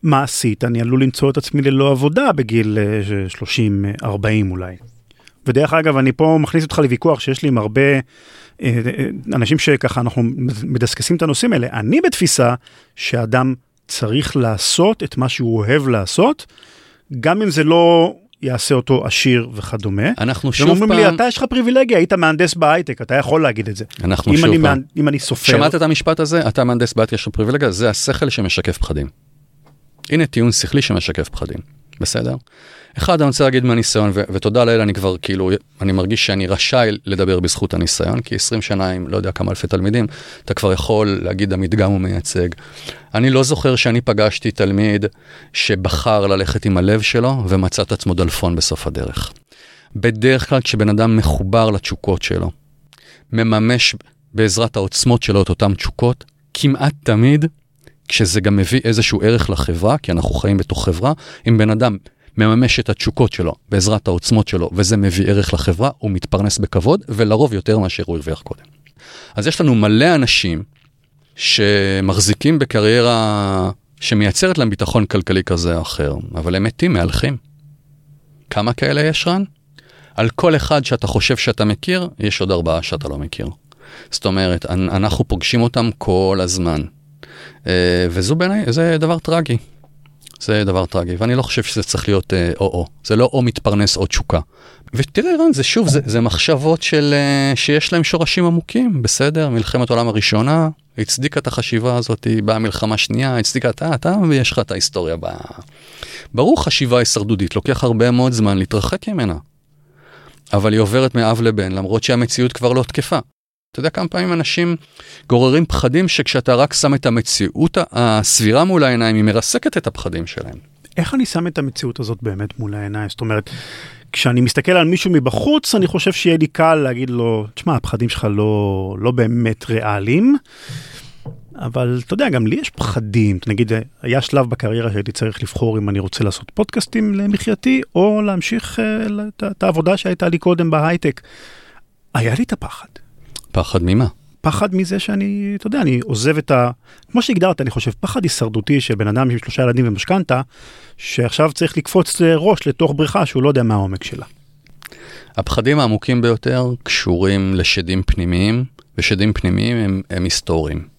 מעשית, אני עלול למצוא את עצמי ללא עבודה בגיל אה, 30-40 אולי. ודרך אגב, אני פה מכניס אותך לוויכוח שיש לי עם הרבה אה, אה, אנשים שככה אנחנו מדסקסים את הנושאים האלה. אני בתפיסה שאדם צריך לעשות את מה שהוא אוהב לעשות, גם אם זה לא יעשה אותו עשיר וכדומה. אנחנו שוב אומרים פעם, לי, אתה יש לך פריבילגיה, היית מהנדס בהייטק, אתה יכול להגיד את זה. אנחנו שוב אני, פעם, אם אני סופר, שמעת את המשפט הזה? אתה מהנדס בעיית קשר פריבילגיה, זה השכל שמשקף פחדים. הנה טיעון שכלי שמשקף פחדים, בסדר? אחד, אני רוצה להגיד מהניסיון, ו- ותודה לאל, אני כבר כאילו, אני מרגיש שאני רשאי לדבר בזכות הניסיון, כי 20 שנה עם לא יודע כמה אלפי תלמידים, אתה כבר יכול להגיד המדגם הוא מייצג. אני לא זוכר שאני פגשתי תלמיד שבחר ללכת עם הלב שלו ומצא את עצמו דלפון בסוף הדרך. בדרך כלל כשבן אדם מחובר לתשוקות שלו, מממש בעזרת העוצמות שלו את אותן תשוקות, כמעט תמיד, כשזה גם מביא איזשהו ערך לחברה, כי אנחנו חיים בתוך חברה, אם בן אדם מממש את התשוקות שלו בעזרת העוצמות שלו, וזה מביא ערך לחברה, הוא מתפרנס בכבוד, ולרוב יותר מאשר הוא הרוויח קודם. אז יש לנו מלא אנשים שמחזיקים בקריירה שמייצרת להם ביטחון כלכלי כזה או אחר, אבל הם מתים, מהלכים. כמה כאלה יש, רן? על כל אחד שאתה חושב שאתה מכיר, יש עוד ארבעה שאתה לא מכיר. זאת אומרת, אנ- אנחנו פוגשים אותם כל הזמן. אה, וזו בעיניי, זה דבר טרגי. זה דבר טרגי, ואני לא חושב שזה צריך להיות אה, או-או. זה לא או מתפרנס או תשוקה. ותראה, רן, זה שוב, זה, זה מחשבות של, אה, שיש להם שורשים עמוקים, בסדר? מלחמת העולם הראשונה, הצדיקה את החשיבה הזאת, באה מלחמה שנייה, הצדיקה, אתה, אתה, ויש לך את ההיסטוריה ב... ברור חשיבה הישרדותית, לוקח הרבה מאוד זמן להתרחק ממנה. אבל היא עוברת מאב לבן, למרות שהמציאות כבר לא תקפה. אתה יודע כמה פעמים אנשים גוררים פחדים שכשאתה רק שם את המציאות הסבירה מול העיניים, היא מרסקת את הפחדים שלהם. איך אני שם את המציאות הזאת באמת מול העיניים? זאת אומרת, כשאני מסתכל על מישהו מבחוץ, אני חושב שיהיה לי קל להגיד לו, תשמע, הפחדים שלך לא, לא באמת ריאליים, אבל אתה יודע, גם לי יש פחדים. נגיד, היה שלב בקריירה שהייתי צריך לבחור אם אני רוצה לעשות פודקאסטים למחייתי, או להמשיך אה, את- העבודה שהייתה לי קודם בהייטק. היה לי את הפחד. פחד ממה? פחד מזה שאני, אתה יודע, אני עוזב את ה... כמו שהגדרת, אני חושב, פחד הישרדותי של בן אדם עם שלושה ילדים ומשכנתה, שעכשיו צריך לקפוץ ראש לתוך בריכה שהוא לא יודע מה העומק שלה. הפחדים העמוקים ביותר קשורים לשדים פנימיים, ושדים פנימיים הם, הם היסטוריים.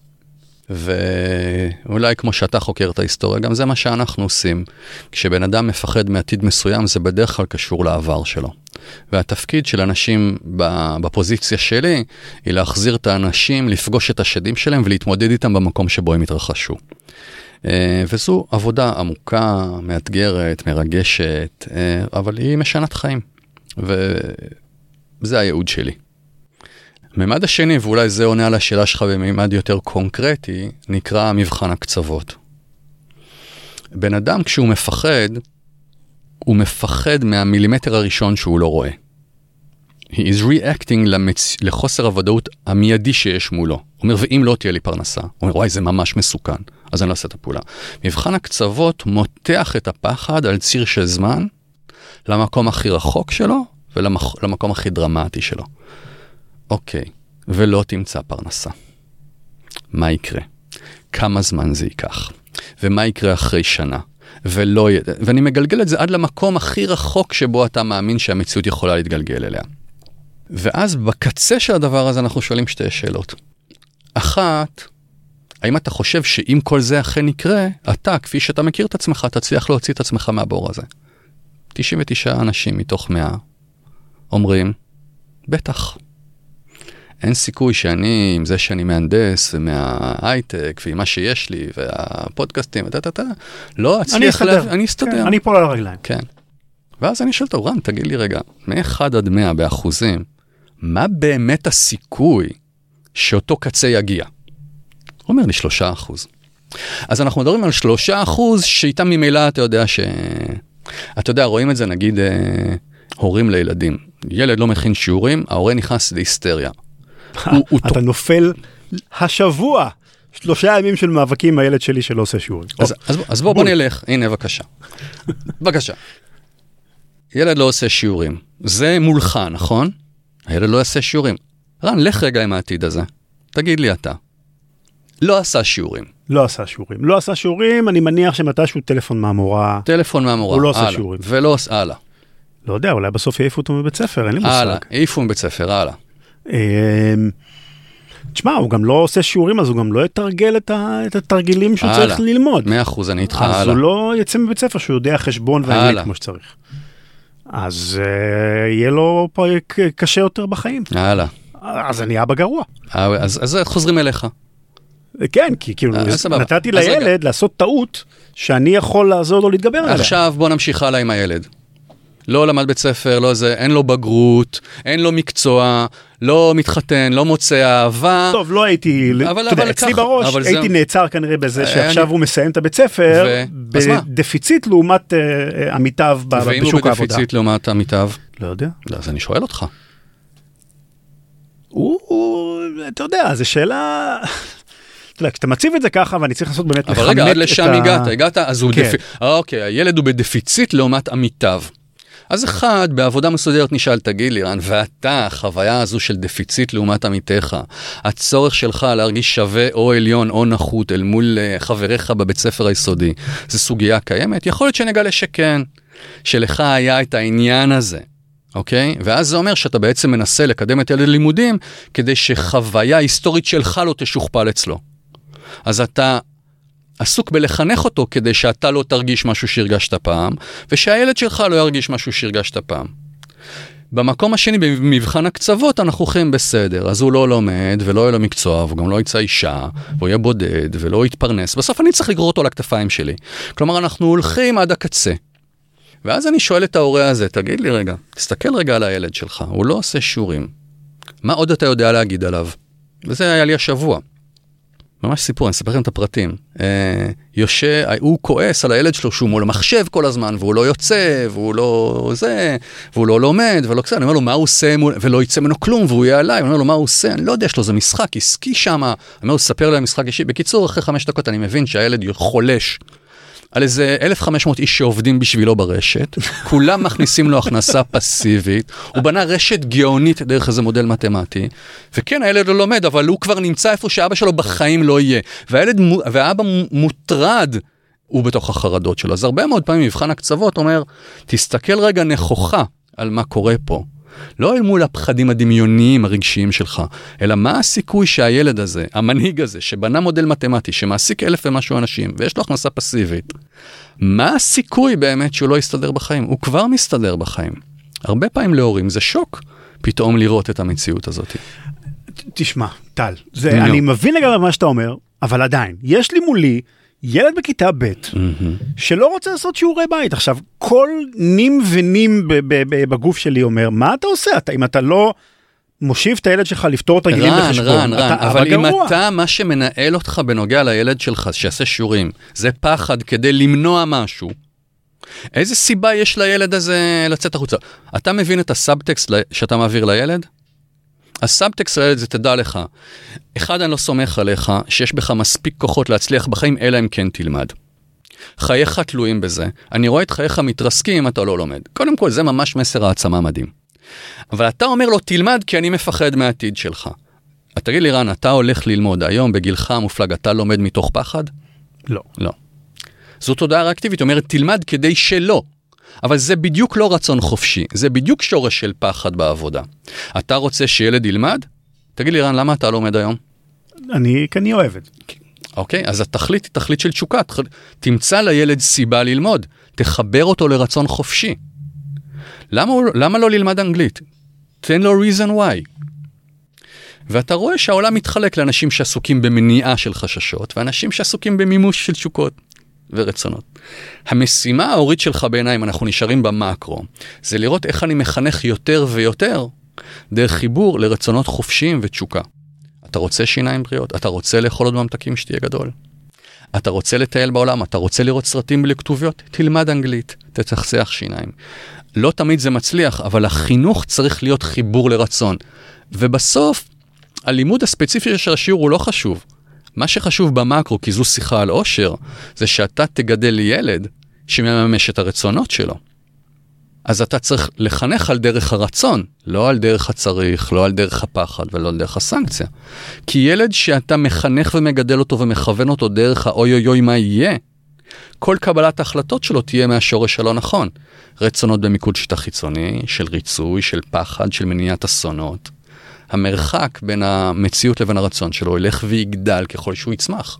ואולי כמו שאתה חוקר את ההיסטוריה, גם זה מה שאנחנו עושים. כשבן אדם מפחד מעתיד מסוים, זה בדרך כלל קשור לעבר שלו. והתפקיד של אנשים בפוזיציה שלי, היא להחזיר את האנשים, לפגוש את השדים שלהם ולהתמודד איתם במקום שבו הם התרחשו. אה, וזו עבודה עמוקה, מאתגרת, מרגשת, אה, אבל היא משנת חיים. וזה הייעוד שלי. הממד השני, ואולי זה עונה על השאלה שלך בממד יותר קונקרטי, נקרא מבחן הקצוות. בן אדם כשהוא מפחד, הוא מפחד מהמילימטר הראשון שהוא לא רואה. He is reacting למצ... לחוסר הוודאות המיידי שיש מולו. הוא אומר, ואם לא תהיה לי פרנסה? הוא אומר, וואי, זה ממש מסוכן, אז אני לא אעשה את הפעולה. מבחן הקצוות מותח את הפחד על ציר של זמן למקום הכי רחוק שלו ולמקום הכי דרמטי שלו. אוקיי, ולא תמצא פרנסה. מה יקרה? כמה זמן זה ייקח? ומה יקרה אחרי שנה? ולא, י- ואני מגלגל את זה עד למקום הכי רחוק שבו אתה מאמין שהמציאות יכולה להתגלגל אליה. ואז בקצה של הדבר הזה אנחנו שואלים שתי שאלות. אחת, האם אתה חושב שאם כל זה אכן יקרה, אתה, כפי שאתה מכיר את עצמך, תצליח להוציא את עצמך מהבור הזה? 99 אנשים מתוך 100 אומרים, בטח. אין סיכוי שאני, עם זה שאני מהנדס, ומההייטק, ועם מה שיש לי, והפודקאסטים, תה, לא אצליח, אסתדר. לה... אני אסתדר. כן, אני פה על הרגליים. כן. ואז אני שואל אותו, רן, תגיד לי רגע, מ-1 עד 100 באחוזים, מה באמת הסיכוי שאותו קצה יגיע? הוא אומר לי 3 אחוז. אז אנחנו מדברים על 3 אחוז שאיתם ממילא אתה יודע ש... אתה יודע, רואים את זה נגיד אה, הורים לילדים. ילד לא מכין שיעורים, ההורה נכנס להיסטריה. הוא, אתה נופל השבוע שלושה ימים של מאבקים עם הילד שלי שלא עושה שיעורים. אז, אז, בוא- אז בוא, בוא. נלך, הנה בבקשה. בבקשה. ילד לא עושה שיעורים, זה מולך, נכון? הילד לא יעשה שיעורים. רן, לך רגע עם העתיד הזה. תגיד לי אתה. לא עשה שיעורים. לא עשה שיעורים. לא עשה שיעורים, אני מניח שמתישהו טלפון מהמורה, טלפון מהמורה. הוא לא הלאה. שיעורים. ולא עושה, הלאה. לא יודע, אולי בסוף יעיפו אותו מבית ספר, אין לי מושג. הלאה. העיפו מבית ספר, הלאה. אמ, תשמע, הוא גם לא עושה שיעורים, אז הוא גם לא יתרגל את, ה, את התרגילים שהוא הלאה. צריך ללמוד. מאה אחוז, אני איתך, אז הלאה. הוא לא יצא מבית ספר שהוא יודע חשבון ואנגלית. כמו שצריך. אז uh, יהיה לו פרק קשה יותר בחיים. הלאה. אז אני אבא גרוע. אה, אז, אז חוזרים אליך. כן, כי כאילו אה, סבבה. נתתי אז רגע. לילד לעשות טעות שאני יכול לעזור לו להתגבר עליה. עכשיו בוא נמשיך הלאה עם הילד. לא למד בית ספר, לא זה, אין לו בגרות, אין לו מקצוע, לא מתחתן, לא מוצא אהבה. טוב, לא הייתי, אבל- אתה יודע, אצלי ככה, בראש אבל זה- הייתי נעצר כנראה בזה אה, שעכשיו אני- הוא מסיים את הבית ספר, ו-? בדפיציט לעומת אה, אה, עמיתיו ב- ואם הוא בשוק העבודה. בדפיציט לעומת עמיתיו? לא יודע. לא, אז אני שואל אותך. הוא, אתה יודע, זו שאלה... אתה יודע, כשאתה מציב את זה ככה ואני צריך לעשות באמת אבל רגע, עד את לשם ה- הגעת, הגעת, אז הוא כן. דפיציט. אוקיי, הילד הוא בדפיציט לעומת עמיתיו. אז אחד, בעבודה מסודרת נשאל, תגיד לי, רן, ואתה, החוויה הזו של דפיציט לעומת עמיתיך, הצורך שלך להרגיש שווה או עליון או נחות אל מול אה, חבריך בבית ספר היסודי, זו סוגיה קיימת? יכול להיות שנגלה שכן, שלך היה את העניין הזה. אוקיי? ואז זה אומר שאתה בעצם מנסה לקדם את ילד לימודים כדי שחוויה היסטורית שלך לא תשוכפל אצלו. אז אתה עסוק בלחנך אותו כדי שאתה לא תרגיש משהו שהרגשת פעם, ושהילד שלך לא ירגיש משהו שהרגשת פעם. במקום השני, במבחן הקצוות, אנחנו הולכים בסדר, אז הוא לא לומד ולא יהיה לו מקצוע, והוא גם לא יצא אישה, והוא יהיה בודד ולא יתפרנס, בסוף אני צריך לגרור אותו לכתפיים שלי. כלומר, אנחנו הולכים עד הקצה. ואז אני שואל את ההורה הזה, תגיד לי רגע, תסתכל רגע על הילד שלך, הוא לא עושה שיעורים. מה עוד אתה יודע להגיד עליו? וזה היה לי השבוע. ממש סיפור, אני אספר לכם את הפרטים. אה, יושב, הוא כועס על הילד שלו שהוא מול המחשב כל הזמן, והוא לא יוצא, והוא לא זה, והוא לא לומד, ולא כזה, אני אומר לו, מה הוא עושה, מול... ולא יצא ממנו כלום, והוא יהיה עליי, אני אומר לו, מה הוא עושה? אני לא יודע, יש לו איזה משחק עסקי שם. אני אומר לו, ספר לי על משחק אישי. בקיצור, אחרי חמש דקות אני מבין שהילד חולש. על איזה 1,500 איש שעובדים בשבילו ברשת, כולם מכניסים לו הכנסה פסיבית, הוא בנה רשת גאונית דרך איזה מודל מתמטי, וכן, הילד לא לומד, אבל הוא כבר נמצא איפה שאבא שלו בחיים לא יהיה. והילד, והאבא מו- מוטרד, הוא בתוך החרדות שלו. אז הרבה מאוד פעמים מבחן הקצוות אומר, תסתכל רגע נכוחה על מה קורה פה. לא אל מול הפחדים הדמיוניים הרגשיים שלך, אלא מה הסיכוי שהילד הזה, המנהיג הזה, שבנה מודל מתמטי, שמעסיק אלף ומשהו אנשים, ויש לו הכנסה פסיבית, מה הסיכוי באמת שהוא לא יסתדר בחיים? הוא כבר מסתדר בחיים. הרבה פעמים להורים זה שוק, פתאום לראות את המציאות הזאת. תשמע, טל, זה. אני מבין לגמרי מה שאתה אומר, אבל עדיין, יש לי מולי ילד בכיתה ב' שלא רוצה לעשות שיעורי בית. עכשיו, כל נים ונים בגוף שלי אומר, מה אתה עושה? אתה, אם אתה לא מושיב את הילד שלך לפתור תרגילים רן, בחשבון, רן, רן, אתה אבל אם גרוע. אתה, מה שמנהל אותך בנוגע לילד שלך, שיעשה שיעורים, זה פחד כדי למנוע משהו, איזה סיבה יש לילד הזה לצאת החוצה? אתה מבין את הסאבטקסט שאתה מעביר לילד? הסאבטקסט לילד זה תדע לך, אחד, אני לא סומך עליך שיש בך מספיק כוחות להצליח בחיים, אלא אם כן תלמד. חייך תלויים בזה. אני רואה את חייך מתרסקים אם אתה לא לומד. קודם כל, זה ממש מסר העצמה מדהים. אבל אתה אומר לו, תלמד כי אני מפחד מהעתיד שלך. אז תגיד לי, רן, אתה הולך ללמוד היום בגילך המופלג, אתה לומד מתוך פחד? לא. לא. זו תודעה ריאקטיבית, אומרת, תלמד כדי שלא. אבל זה בדיוק לא רצון חופשי, זה בדיוק שורש של פחד בעבודה. אתה רוצה שילד ילמד? תגיד לי, רן, למה אתה לומד היום? אני, כי אני אוהב את זה. אוקיי, אז התכלית היא תכלית של תשוקה. תח... תמצא לילד סיבה ללמוד, תחבר אותו לרצון חופשי. למה, למה לא ללמד אנגלית? תן לו reason why. ואתה רואה שהעולם מתחלק לאנשים שעסוקים במניעה של חששות, ואנשים שעסוקים במימוש של תשוקות ורצונות. המשימה ההורית שלך בעיניי, אם אנחנו נשארים במקרו, זה לראות איך אני מחנך יותר ויותר דרך חיבור לרצונות חופשיים ותשוקה. אתה רוצה שיניים בריאות? אתה רוצה לאכול עוד ממתקים שתהיה גדול? אתה רוצה לטייל בעולם? אתה רוצה לראות סרטים בלי כתוביות? תלמד אנגלית, תצחצח שיניים. לא תמיד זה מצליח, אבל החינוך צריך להיות חיבור לרצון. ובסוף, הלימוד הספציפי של השיעור הוא לא חשוב. מה שחשוב במקרו, כי זו שיחה על עושר, זה שאתה תגדל ילד שמממש את הרצונות שלו. אז אתה צריך לחנך על דרך הרצון, לא על דרך הצריך, לא על דרך הפחד ולא על דרך הסנקציה. כי ילד שאתה מחנך ומגדל אותו ומכוון אותו דרך האוי אוי אוי מה יהיה, כל קבלת ההחלטות שלו תהיה מהשורש הלא נכון. רצונות במיקוד שיטה חיצוני, של ריצוי, של פחד, של מניעת אסונות. המרחק בין המציאות לבין הרצון שלו ילך ויגדל ככל שהוא יצמח.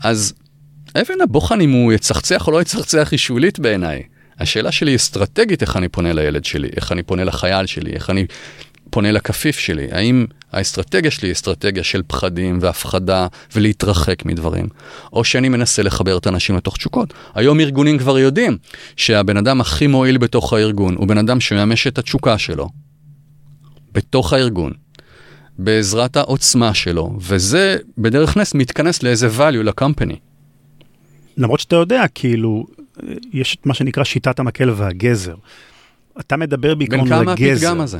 אז אבן הבוחן אם הוא יצחצח או לא יצחצח היא שולית בעיניי. השאלה שלי היא אסטרטגית איך אני פונה לילד שלי, איך אני פונה לחייל שלי, איך אני פונה לכפיף שלי. האם האסטרטגיה שלי היא אסטרטגיה של פחדים והפחדה ולהתרחק מדברים, או שאני מנסה לחבר את האנשים לתוך תשוקות. היום ארגונים כבר יודעים שהבן אדם הכי מועיל בתוך הארגון הוא בן אדם שמממש את התשוקה שלו, בתוך הארגון, בעזרת העוצמה שלו, וזה בדרך נס מתכנס לאיזה value לקמפני. למרות שאתה יודע, כאילו, יש את מה שנקרא שיטת המקל והגזר. אתה מדבר בעיקרון בן על כמה הגזר. הפתגם הזה?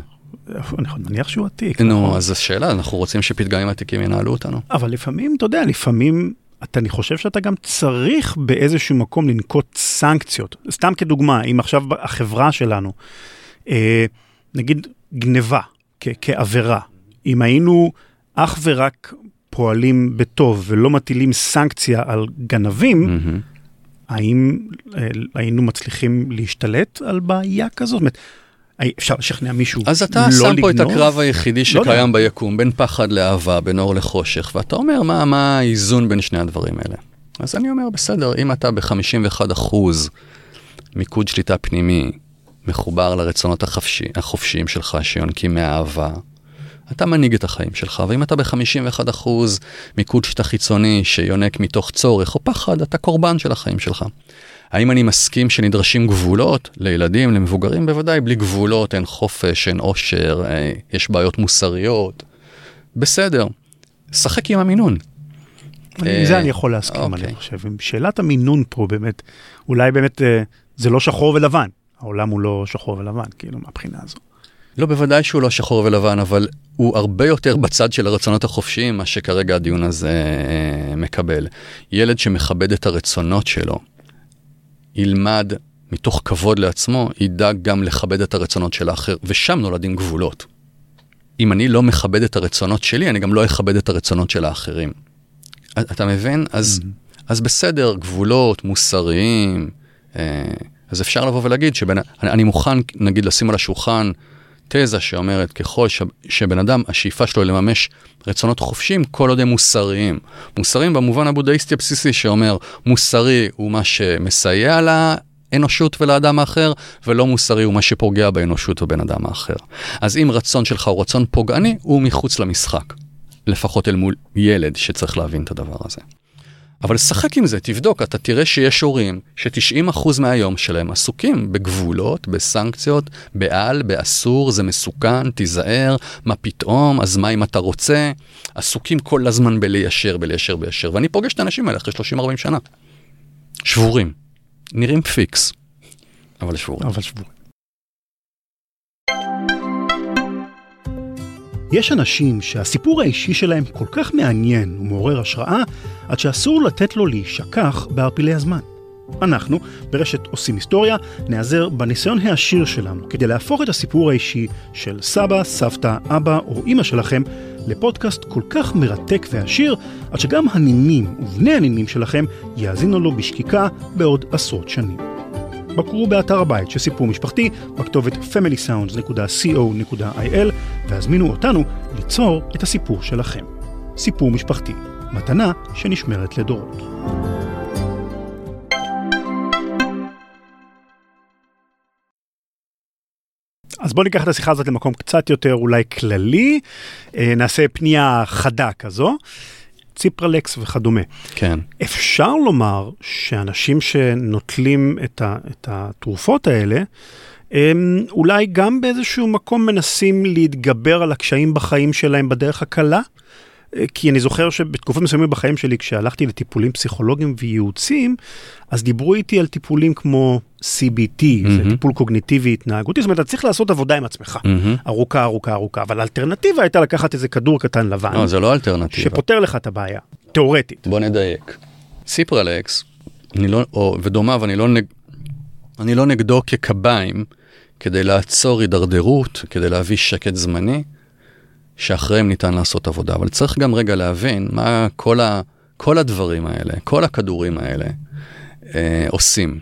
אני מניח שהוא עתיק. נו, נכון? אז השאלה, אנחנו רוצים שפתגמים עתיקים ינהלו אותנו. אבל לפעמים, אתה יודע, לפעמים, אתה, אני חושב שאתה גם צריך באיזשהו מקום לנקוט סנקציות. סתם כדוגמה, אם עכשיו החברה שלנו, אה, נגיד גניבה כ- כעבירה, אם היינו אך ורק פועלים בטוב ולא מטילים סנקציה על גנבים, מהמם. האם אה, היינו מצליחים להשתלט על בעיה כזאת? זאת אומרת, אפשר לשכנע מישהו אז אתה לא שם פה את לגנוב? הקרב היחידי לא. שקיים ביקום, בין פחד לאהבה, בין אור לחושך, ואתה אומר, מה, מה האיזון בין שני הדברים האלה? אז אני אומר, בסדר, אם אתה ב-51 אחוז מיקוד שליטה פנימי, מחובר לרצונות החופשי, החופשיים שלך שיונקים מהאהבה, אתה מנהיג את החיים שלך, ואם אתה ב-51 אחוז מיקוד שליטה חיצוני שיונק מתוך צורך או פחד, אתה קורבן של החיים שלך. האם אני מסכים שנדרשים גבולות לילדים, למבוגרים? בוודאי, בלי גבולות אין חופש, אין עושר, אה, יש בעיות מוסריות. בסדר, שחק עם המינון. עם אה, זה אני יכול להסכים, אוקיי. אני חושב. עם שאלת המינון פה באמת, אולי באמת אה, זה לא שחור ולבן. העולם הוא לא שחור ולבן, כאילו, מהבחינה הזו. לא, בוודאי שהוא לא שחור ולבן, אבל הוא הרבה יותר בצד של הרצונות החופשיים, מה שכרגע הדיון הזה אה, מקבל. ילד שמכבד את הרצונות שלו, ילמד מתוך כבוד לעצמו, ידאג גם לכבד את הרצונות של האחר, ושם נולדים גבולות. אם אני לא מכבד את הרצונות שלי, אני גם לא אכבד את הרצונות של האחרים. אתה מבין? אז, אז בסדר, גבולות מוסריים, אה, אז אפשר לבוא ולהגיד שבן, אני, אני מוכן, נגיד, לשים על השולחן תזה שאומרת ככל ש, שבן אדם, השאיפה שלו היא לממש רצונות חופשיים, כל עוד הם מוסריים. מוסריים במובן הבודהיסטי הבסיסי שאומר, מוסרי הוא מה שמסייע לאנושות ולאדם האחר, ולא מוסרי הוא מה שפוגע באנושות ובן אדם האחר. אז אם רצון שלך הוא רצון פוגעני, הוא מחוץ למשחק. לפחות אל מול ילד שצריך להבין את הדבר הזה. אבל שחק עם זה, תבדוק, אתה תראה שיש הורים ש-90% מהיום שלהם עסוקים בגבולות, בסנקציות, בעל, באסור, זה מסוכן, תיזהר, מה פתאום, אז מה אם אתה רוצה? עסוקים כל הזמן בליישר, בליישר, בליישר. ואני פוגש את האנשים האלה אחרי 30-40 שנה. שבורים. נראים פיקס, אבל שבורים. אבל שבורים. יש אנשים שהסיפור האישי שלהם כל כך מעניין ומעורר השראה, עד שאסור לתת לו להישכח בערפילי הזמן. אנחנו, ברשת עושים היסטוריה, נעזר בניסיון העשיר שלנו כדי להפוך את הסיפור האישי של סבא, סבתא, אבא או אימא שלכם לפודקאסט כל כך מרתק ועשיר, עד שגם הנינים ובני הנינים שלכם יאזינו לו בשקיקה בעוד עשרות שנים. בקרו באתר הבית של סיפור משפחתי בכתובת familysounds.co.il והזמינו אותנו ליצור את הסיפור שלכם. סיפור משפחתי, מתנה שנשמרת לדורות. אז בואו ניקח את השיחה הזאת למקום קצת יותר אולי כללי, אה, נעשה פנייה חדה כזו, ציפרלקס וכדומה. כן. אפשר לומר שאנשים שנוטלים את, ה, את התרופות האלה, הם אולי גם באיזשהו מקום מנסים להתגבר על הקשיים בחיים שלהם בדרך הקלה? כי אני זוכר שבתקופות מסוימים בחיים שלי, כשהלכתי לטיפולים פסיכולוגיים וייעוציים, אז דיברו איתי על טיפולים כמו CBT, mm-hmm. זה. טיפול קוגניטיבי התנהגותי, זאת אומרת, אתה צריך לעשות עבודה עם עצמך, מהמם. ארוכה, ארוכה, ארוכה, אבל האלטרנטיבה הייתה לקחת איזה כדור קטן לבן, לא, זה לא אלטרנטיבה. שפותר לך את הבעיה. תיאורטית. בוא נדייק. ציפרלקס, אני לא, או, ודומיו, אני לא, נג, אני לא נגדו כקביים כדי לעצור הידרדרות, כדי להביא שקט זמני, שאחריהם ניתן לעשות עבודה. אבל צריך גם רגע להבין מה כל, ה, כל הדברים האלה, כל הכדורים האלה אה, עושים.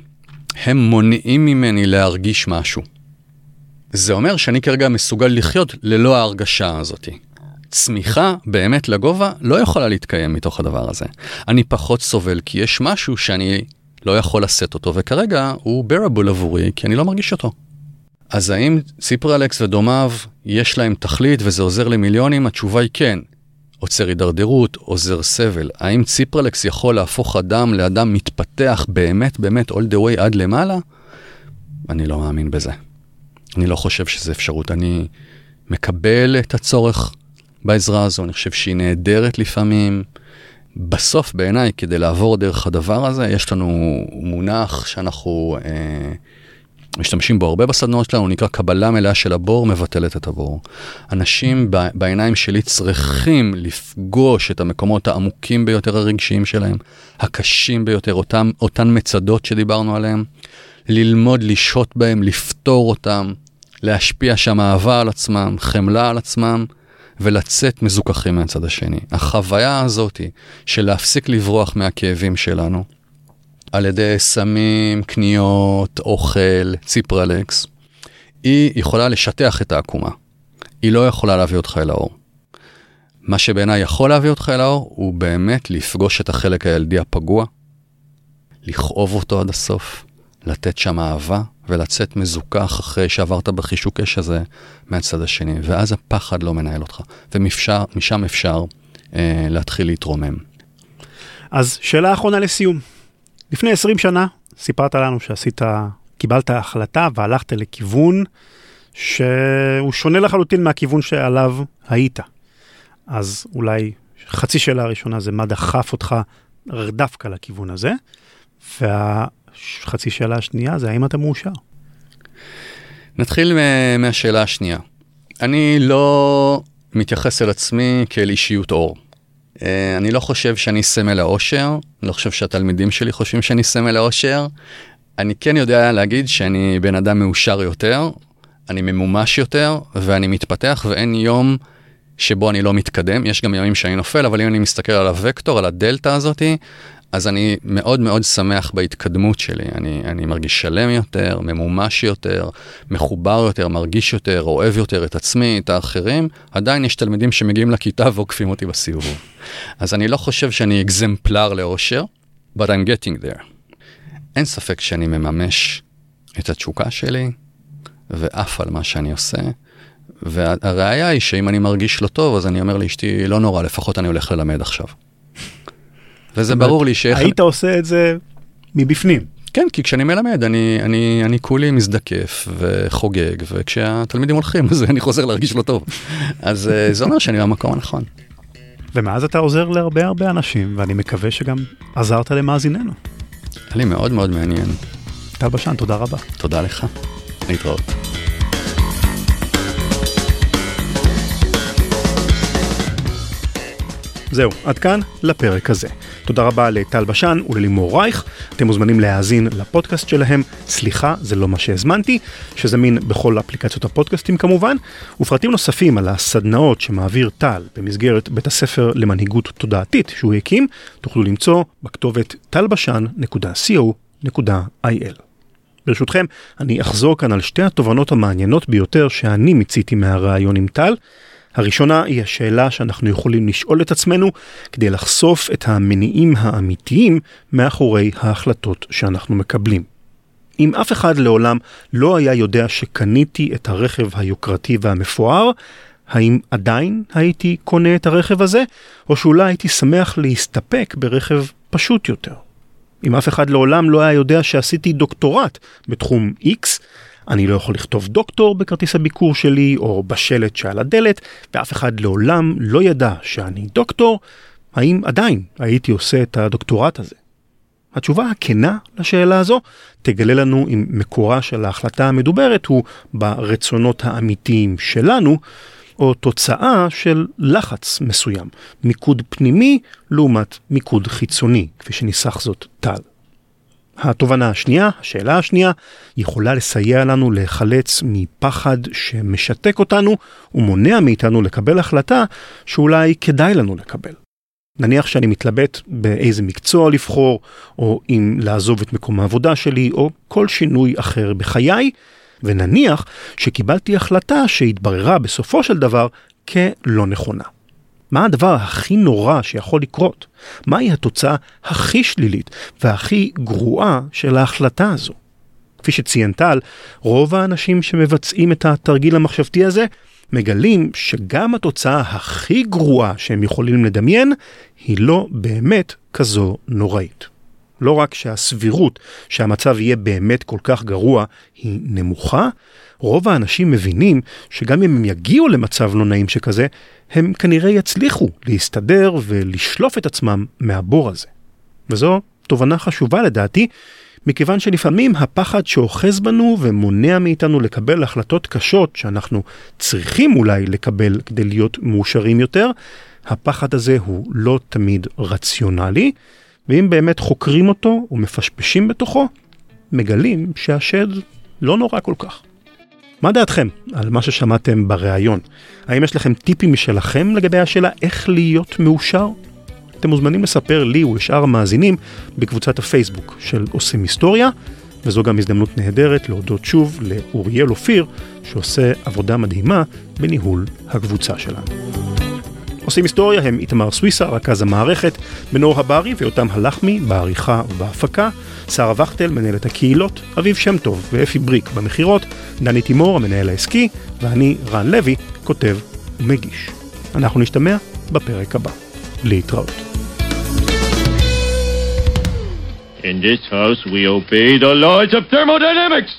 הם מונעים ממני להרגיש משהו. זה אומר שאני כרגע מסוגל לחיות ללא ההרגשה הזאתי. צמיחה באמת לגובה לא יכולה להתקיים מתוך הדבר הזה. אני פחות סובל כי יש משהו שאני לא יכול לשאת אותו, וכרגע הוא bearable עבורי כי אני לא מרגיש אותו. אז האם ציפרלקס ודומיו יש להם תכלית וזה עוזר למיליונים? התשובה היא כן. עוצר הידרדרות, עוזר סבל. האם ציפרלקס יכול להפוך אדם לאדם מתפתח באמת באמת all the way עד למעלה? אני לא מאמין בזה. אני לא חושב שזה אפשרות. אני מקבל את הצורך בעזרה הזו, אני חושב שהיא נהדרת לפעמים. בסוף בעיניי, כדי לעבור דרך הדבר הזה, יש לנו מונח שאנחנו אה, משתמשים בו הרבה בסדנאות שלנו, הוא נקרא קבלה מלאה של הבור מבטלת את הבור. אנשים בעיניים שלי צריכים לפגוש את המקומות העמוקים ביותר הרגשיים שלהם, הקשים ביותר, אותם, אותן מצדות שדיברנו עליהם, ללמוד לשהות בהם, לפתור אותם, להשפיע שם אהבה על עצמם, חמלה על עצמם. ולצאת מזוכחים מהצד השני. החוויה הזאת של להפסיק לברוח מהכאבים שלנו, על ידי סמים, קניות, אוכל, ציפרלקס, היא יכולה לשטח את העקומה. היא לא יכולה להביא אותך אל האור. מה שבעיניי יכול להביא אותך אל האור, הוא באמת לפגוש את החלק הילדי הפגוע, לכאוב אותו עד הסוף, לתת שם אהבה, ולצאת מזוכח אחרי שעברת בחישוק אש הזה מהצד השני, ואז הפחד לא מנהל אותך, ומשם אפשר אה, להתחיל להתרומם. אז שאלה אחרונה לסיום. לפני 20 שנה סיפרת לנו שעשית, קיבלת החלטה והלכת לכיוון שהוא שונה לחלוטין מהכיוון שעליו היית. אז אולי חצי שאלה הראשונה זה מה דחף אותך דווקא לכיוון הזה, והחצי שאלה השנייה זה האם אתה מאושר. נתחיל מהשאלה השנייה. אני לא מתייחס אל עצמי כאל אישיות אור. אה, אני לא חושב שאני סמל האושר, אני לא חושב שהתלמידים שלי חושבים שאני סמל האושר. אני כן יודע להגיד שאני בן אדם מאושר יותר, אני ממומש יותר ואני מתפתח ואין יום שבו אני לא מתקדם. יש גם ימים שאני נופל, אבל אם אני מסתכל על הוקטור, על הדלתא הזאתי, אז אני מאוד מאוד שמח בהתקדמות שלי. אני, אני מרגיש שלם יותר, ממומש יותר, מחובר יותר, מרגיש יותר, אוהב יותר את עצמי, את האחרים. עדיין יש תלמידים שמגיעים לכיתה ועוקפים אותי בסיבוב. אז אני לא חושב שאני אקזמפלר לאושר, but I'm getting there. אין ספק שאני מממש את התשוקה שלי ועף על מה שאני עושה. והראיה היא שאם אני מרגיש לא טוב, אז אני אומר לאשתי, לא נורא, לפחות אני הולך ללמד עכשיו. וזה ברור לי ש... היית עושה את זה מבפנים. כן, כי כשאני מלמד, אני, אני, אני כולי מזדקף וחוגג, וכשהתלמידים הולכים, אז אני חוזר להרגיש לא טוב. אז אה, זה אומר שאני במקום הנכון. ומאז אתה עוזר להרבה הרבה אנשים, ואני מקווה שגם עזרת למאזיננו. היה לי מאוד מאוד מעניין. טל בשן, תודה רבה. תודה לך. להתראות. זהו, עד כאן לפרק הזה. תודה רבה לטל בשן וללימור רייך. אתם מוזמנים להאזין לפודקאסט שלהם, סליחה, זה לא מה שהזמנתי, שזמין בכל אפליקציות הפודקאסטים כמובן, ופרטים נוספים על הסדנאות שמעביר טל במסגרת בית הספר למנהיגות תודעתית שהוא הקים, תוכלו למצוא בכתובת טלבשן.co.il. ברשותכם, אני אחזור כאן על שתי התובנות המעניינות ביותר שאני מיציתי מהראיון עם טל. הראשונה היא השאלה שאנחנו יכולים לשאול את עצמנו כדי לחשוף את המניעים האמיתיים מאחורי ההחלטות שאנחנו מקבלים. אם אף אחד לעולם לא היה יודע שקניתי את הרכב היוקרתי והמפואר, האם עדיין הייתי קונה את הרכב הזה, או שאולי הייתי שמח להסתפק ברכב פשוט יותר? אם אף אחד לעולם לא היה יודע שעשיתי דוקטורט בתחום X, אני לא יכול לכתוב דוקטור בכרטיס הביקור שלי או בשלט שעל הדלת, ואף אחד לעולם לא ידע שאני דוקטור, האם עדיין הייתי עושה את הדוקטורט הזה? התשובה הכנה לשאלה הזו תגלה לנו אם מקורה של ההחלטה המדוברת הוא ברצונות האמיתיים שלנו, או תוצאה של לחץ מסוים, מיקוד פנימי לעומת מיקוד חיצוני, כפי שניסח זאת טל. התובנה השנייה, השאלה השנייה, יכולה לסייע לנו להיחלץ מפחד שמשתק אותנו ומונע מאיתנו לקבל החלטה שאולי כדאי לנו לקבל. נניח שאני מתלבט באיזה מקצוע לבחור, או אם לעזוב את מקום העבודה שלי, או כל שינוי אחר בחיי, ונניח שקיבלתי החלטה שהתבררה בסופו של דבר כלא נכונה. מה הדבר הכי נורא שיכול לקרות? מהי התוצאה הכי שלילית והכי גרועה של ההחלטה הזו? כפי שציין טל, רוב האנשים שמבצעים את התרגיל המחשבתי הזה מגלים שגם התוצאה הכי גרועה שהם יכולים לדמיין היא לא באמת כזו נוראית. לא רק שהסבירות שהמצב יהיה באמת כל כך גרוע היא נמוכה, רוב האנשים מבינים שגם אם הם יגיעו למצב לא נעים שכזה, הם כנראה יצליחו להסתדר ולשלוף את עצמם מהבור הזה. וזו תובנה חשובה לדעתי, מכיוון שלפעמים הפחד שאוחז בנו ומונע מאיתנו לקבל החלטות קשות שאנחנו צריכים אולי לקבל כדי להיות מאושרים יותר, הפחד הזה הוא לא תמיד רציונלי, ואם באמת חוקרים אותו ומפשפשים בתוכו, מגלים שהשד לא נורא כל כך. מה דעתכם על מה ששמעתם בריאיון? האם יש לכם טיפים משלכם לגבי השאלה איך להיות מאושר? אתם מוזמנים לספר לי ולשאר המאזינים בקבוצת הפייסבוק של עושים היסטוריה, וזו גם הזדמנות נהדרת להודות שוב לאוריאל אופיר, שעושה עבודה מדהימה בניהול הקבוצה שלנו. עושים היסטוריה הם איתמר סוויסה, רכז המערכת, מנור הברי ויותם הלחמי בעריכה ובהפקה, שרה וכטל, מנהלת הקהילות, אביב שם טוב ואפי בריק במכירות, דני תימור, המנהל העסקי, ואני, רן לוי, כותב ומגיש. אנחנו נשתמע בפרק הבא. להתראות. In this house, we obey the laws of thermodynamics.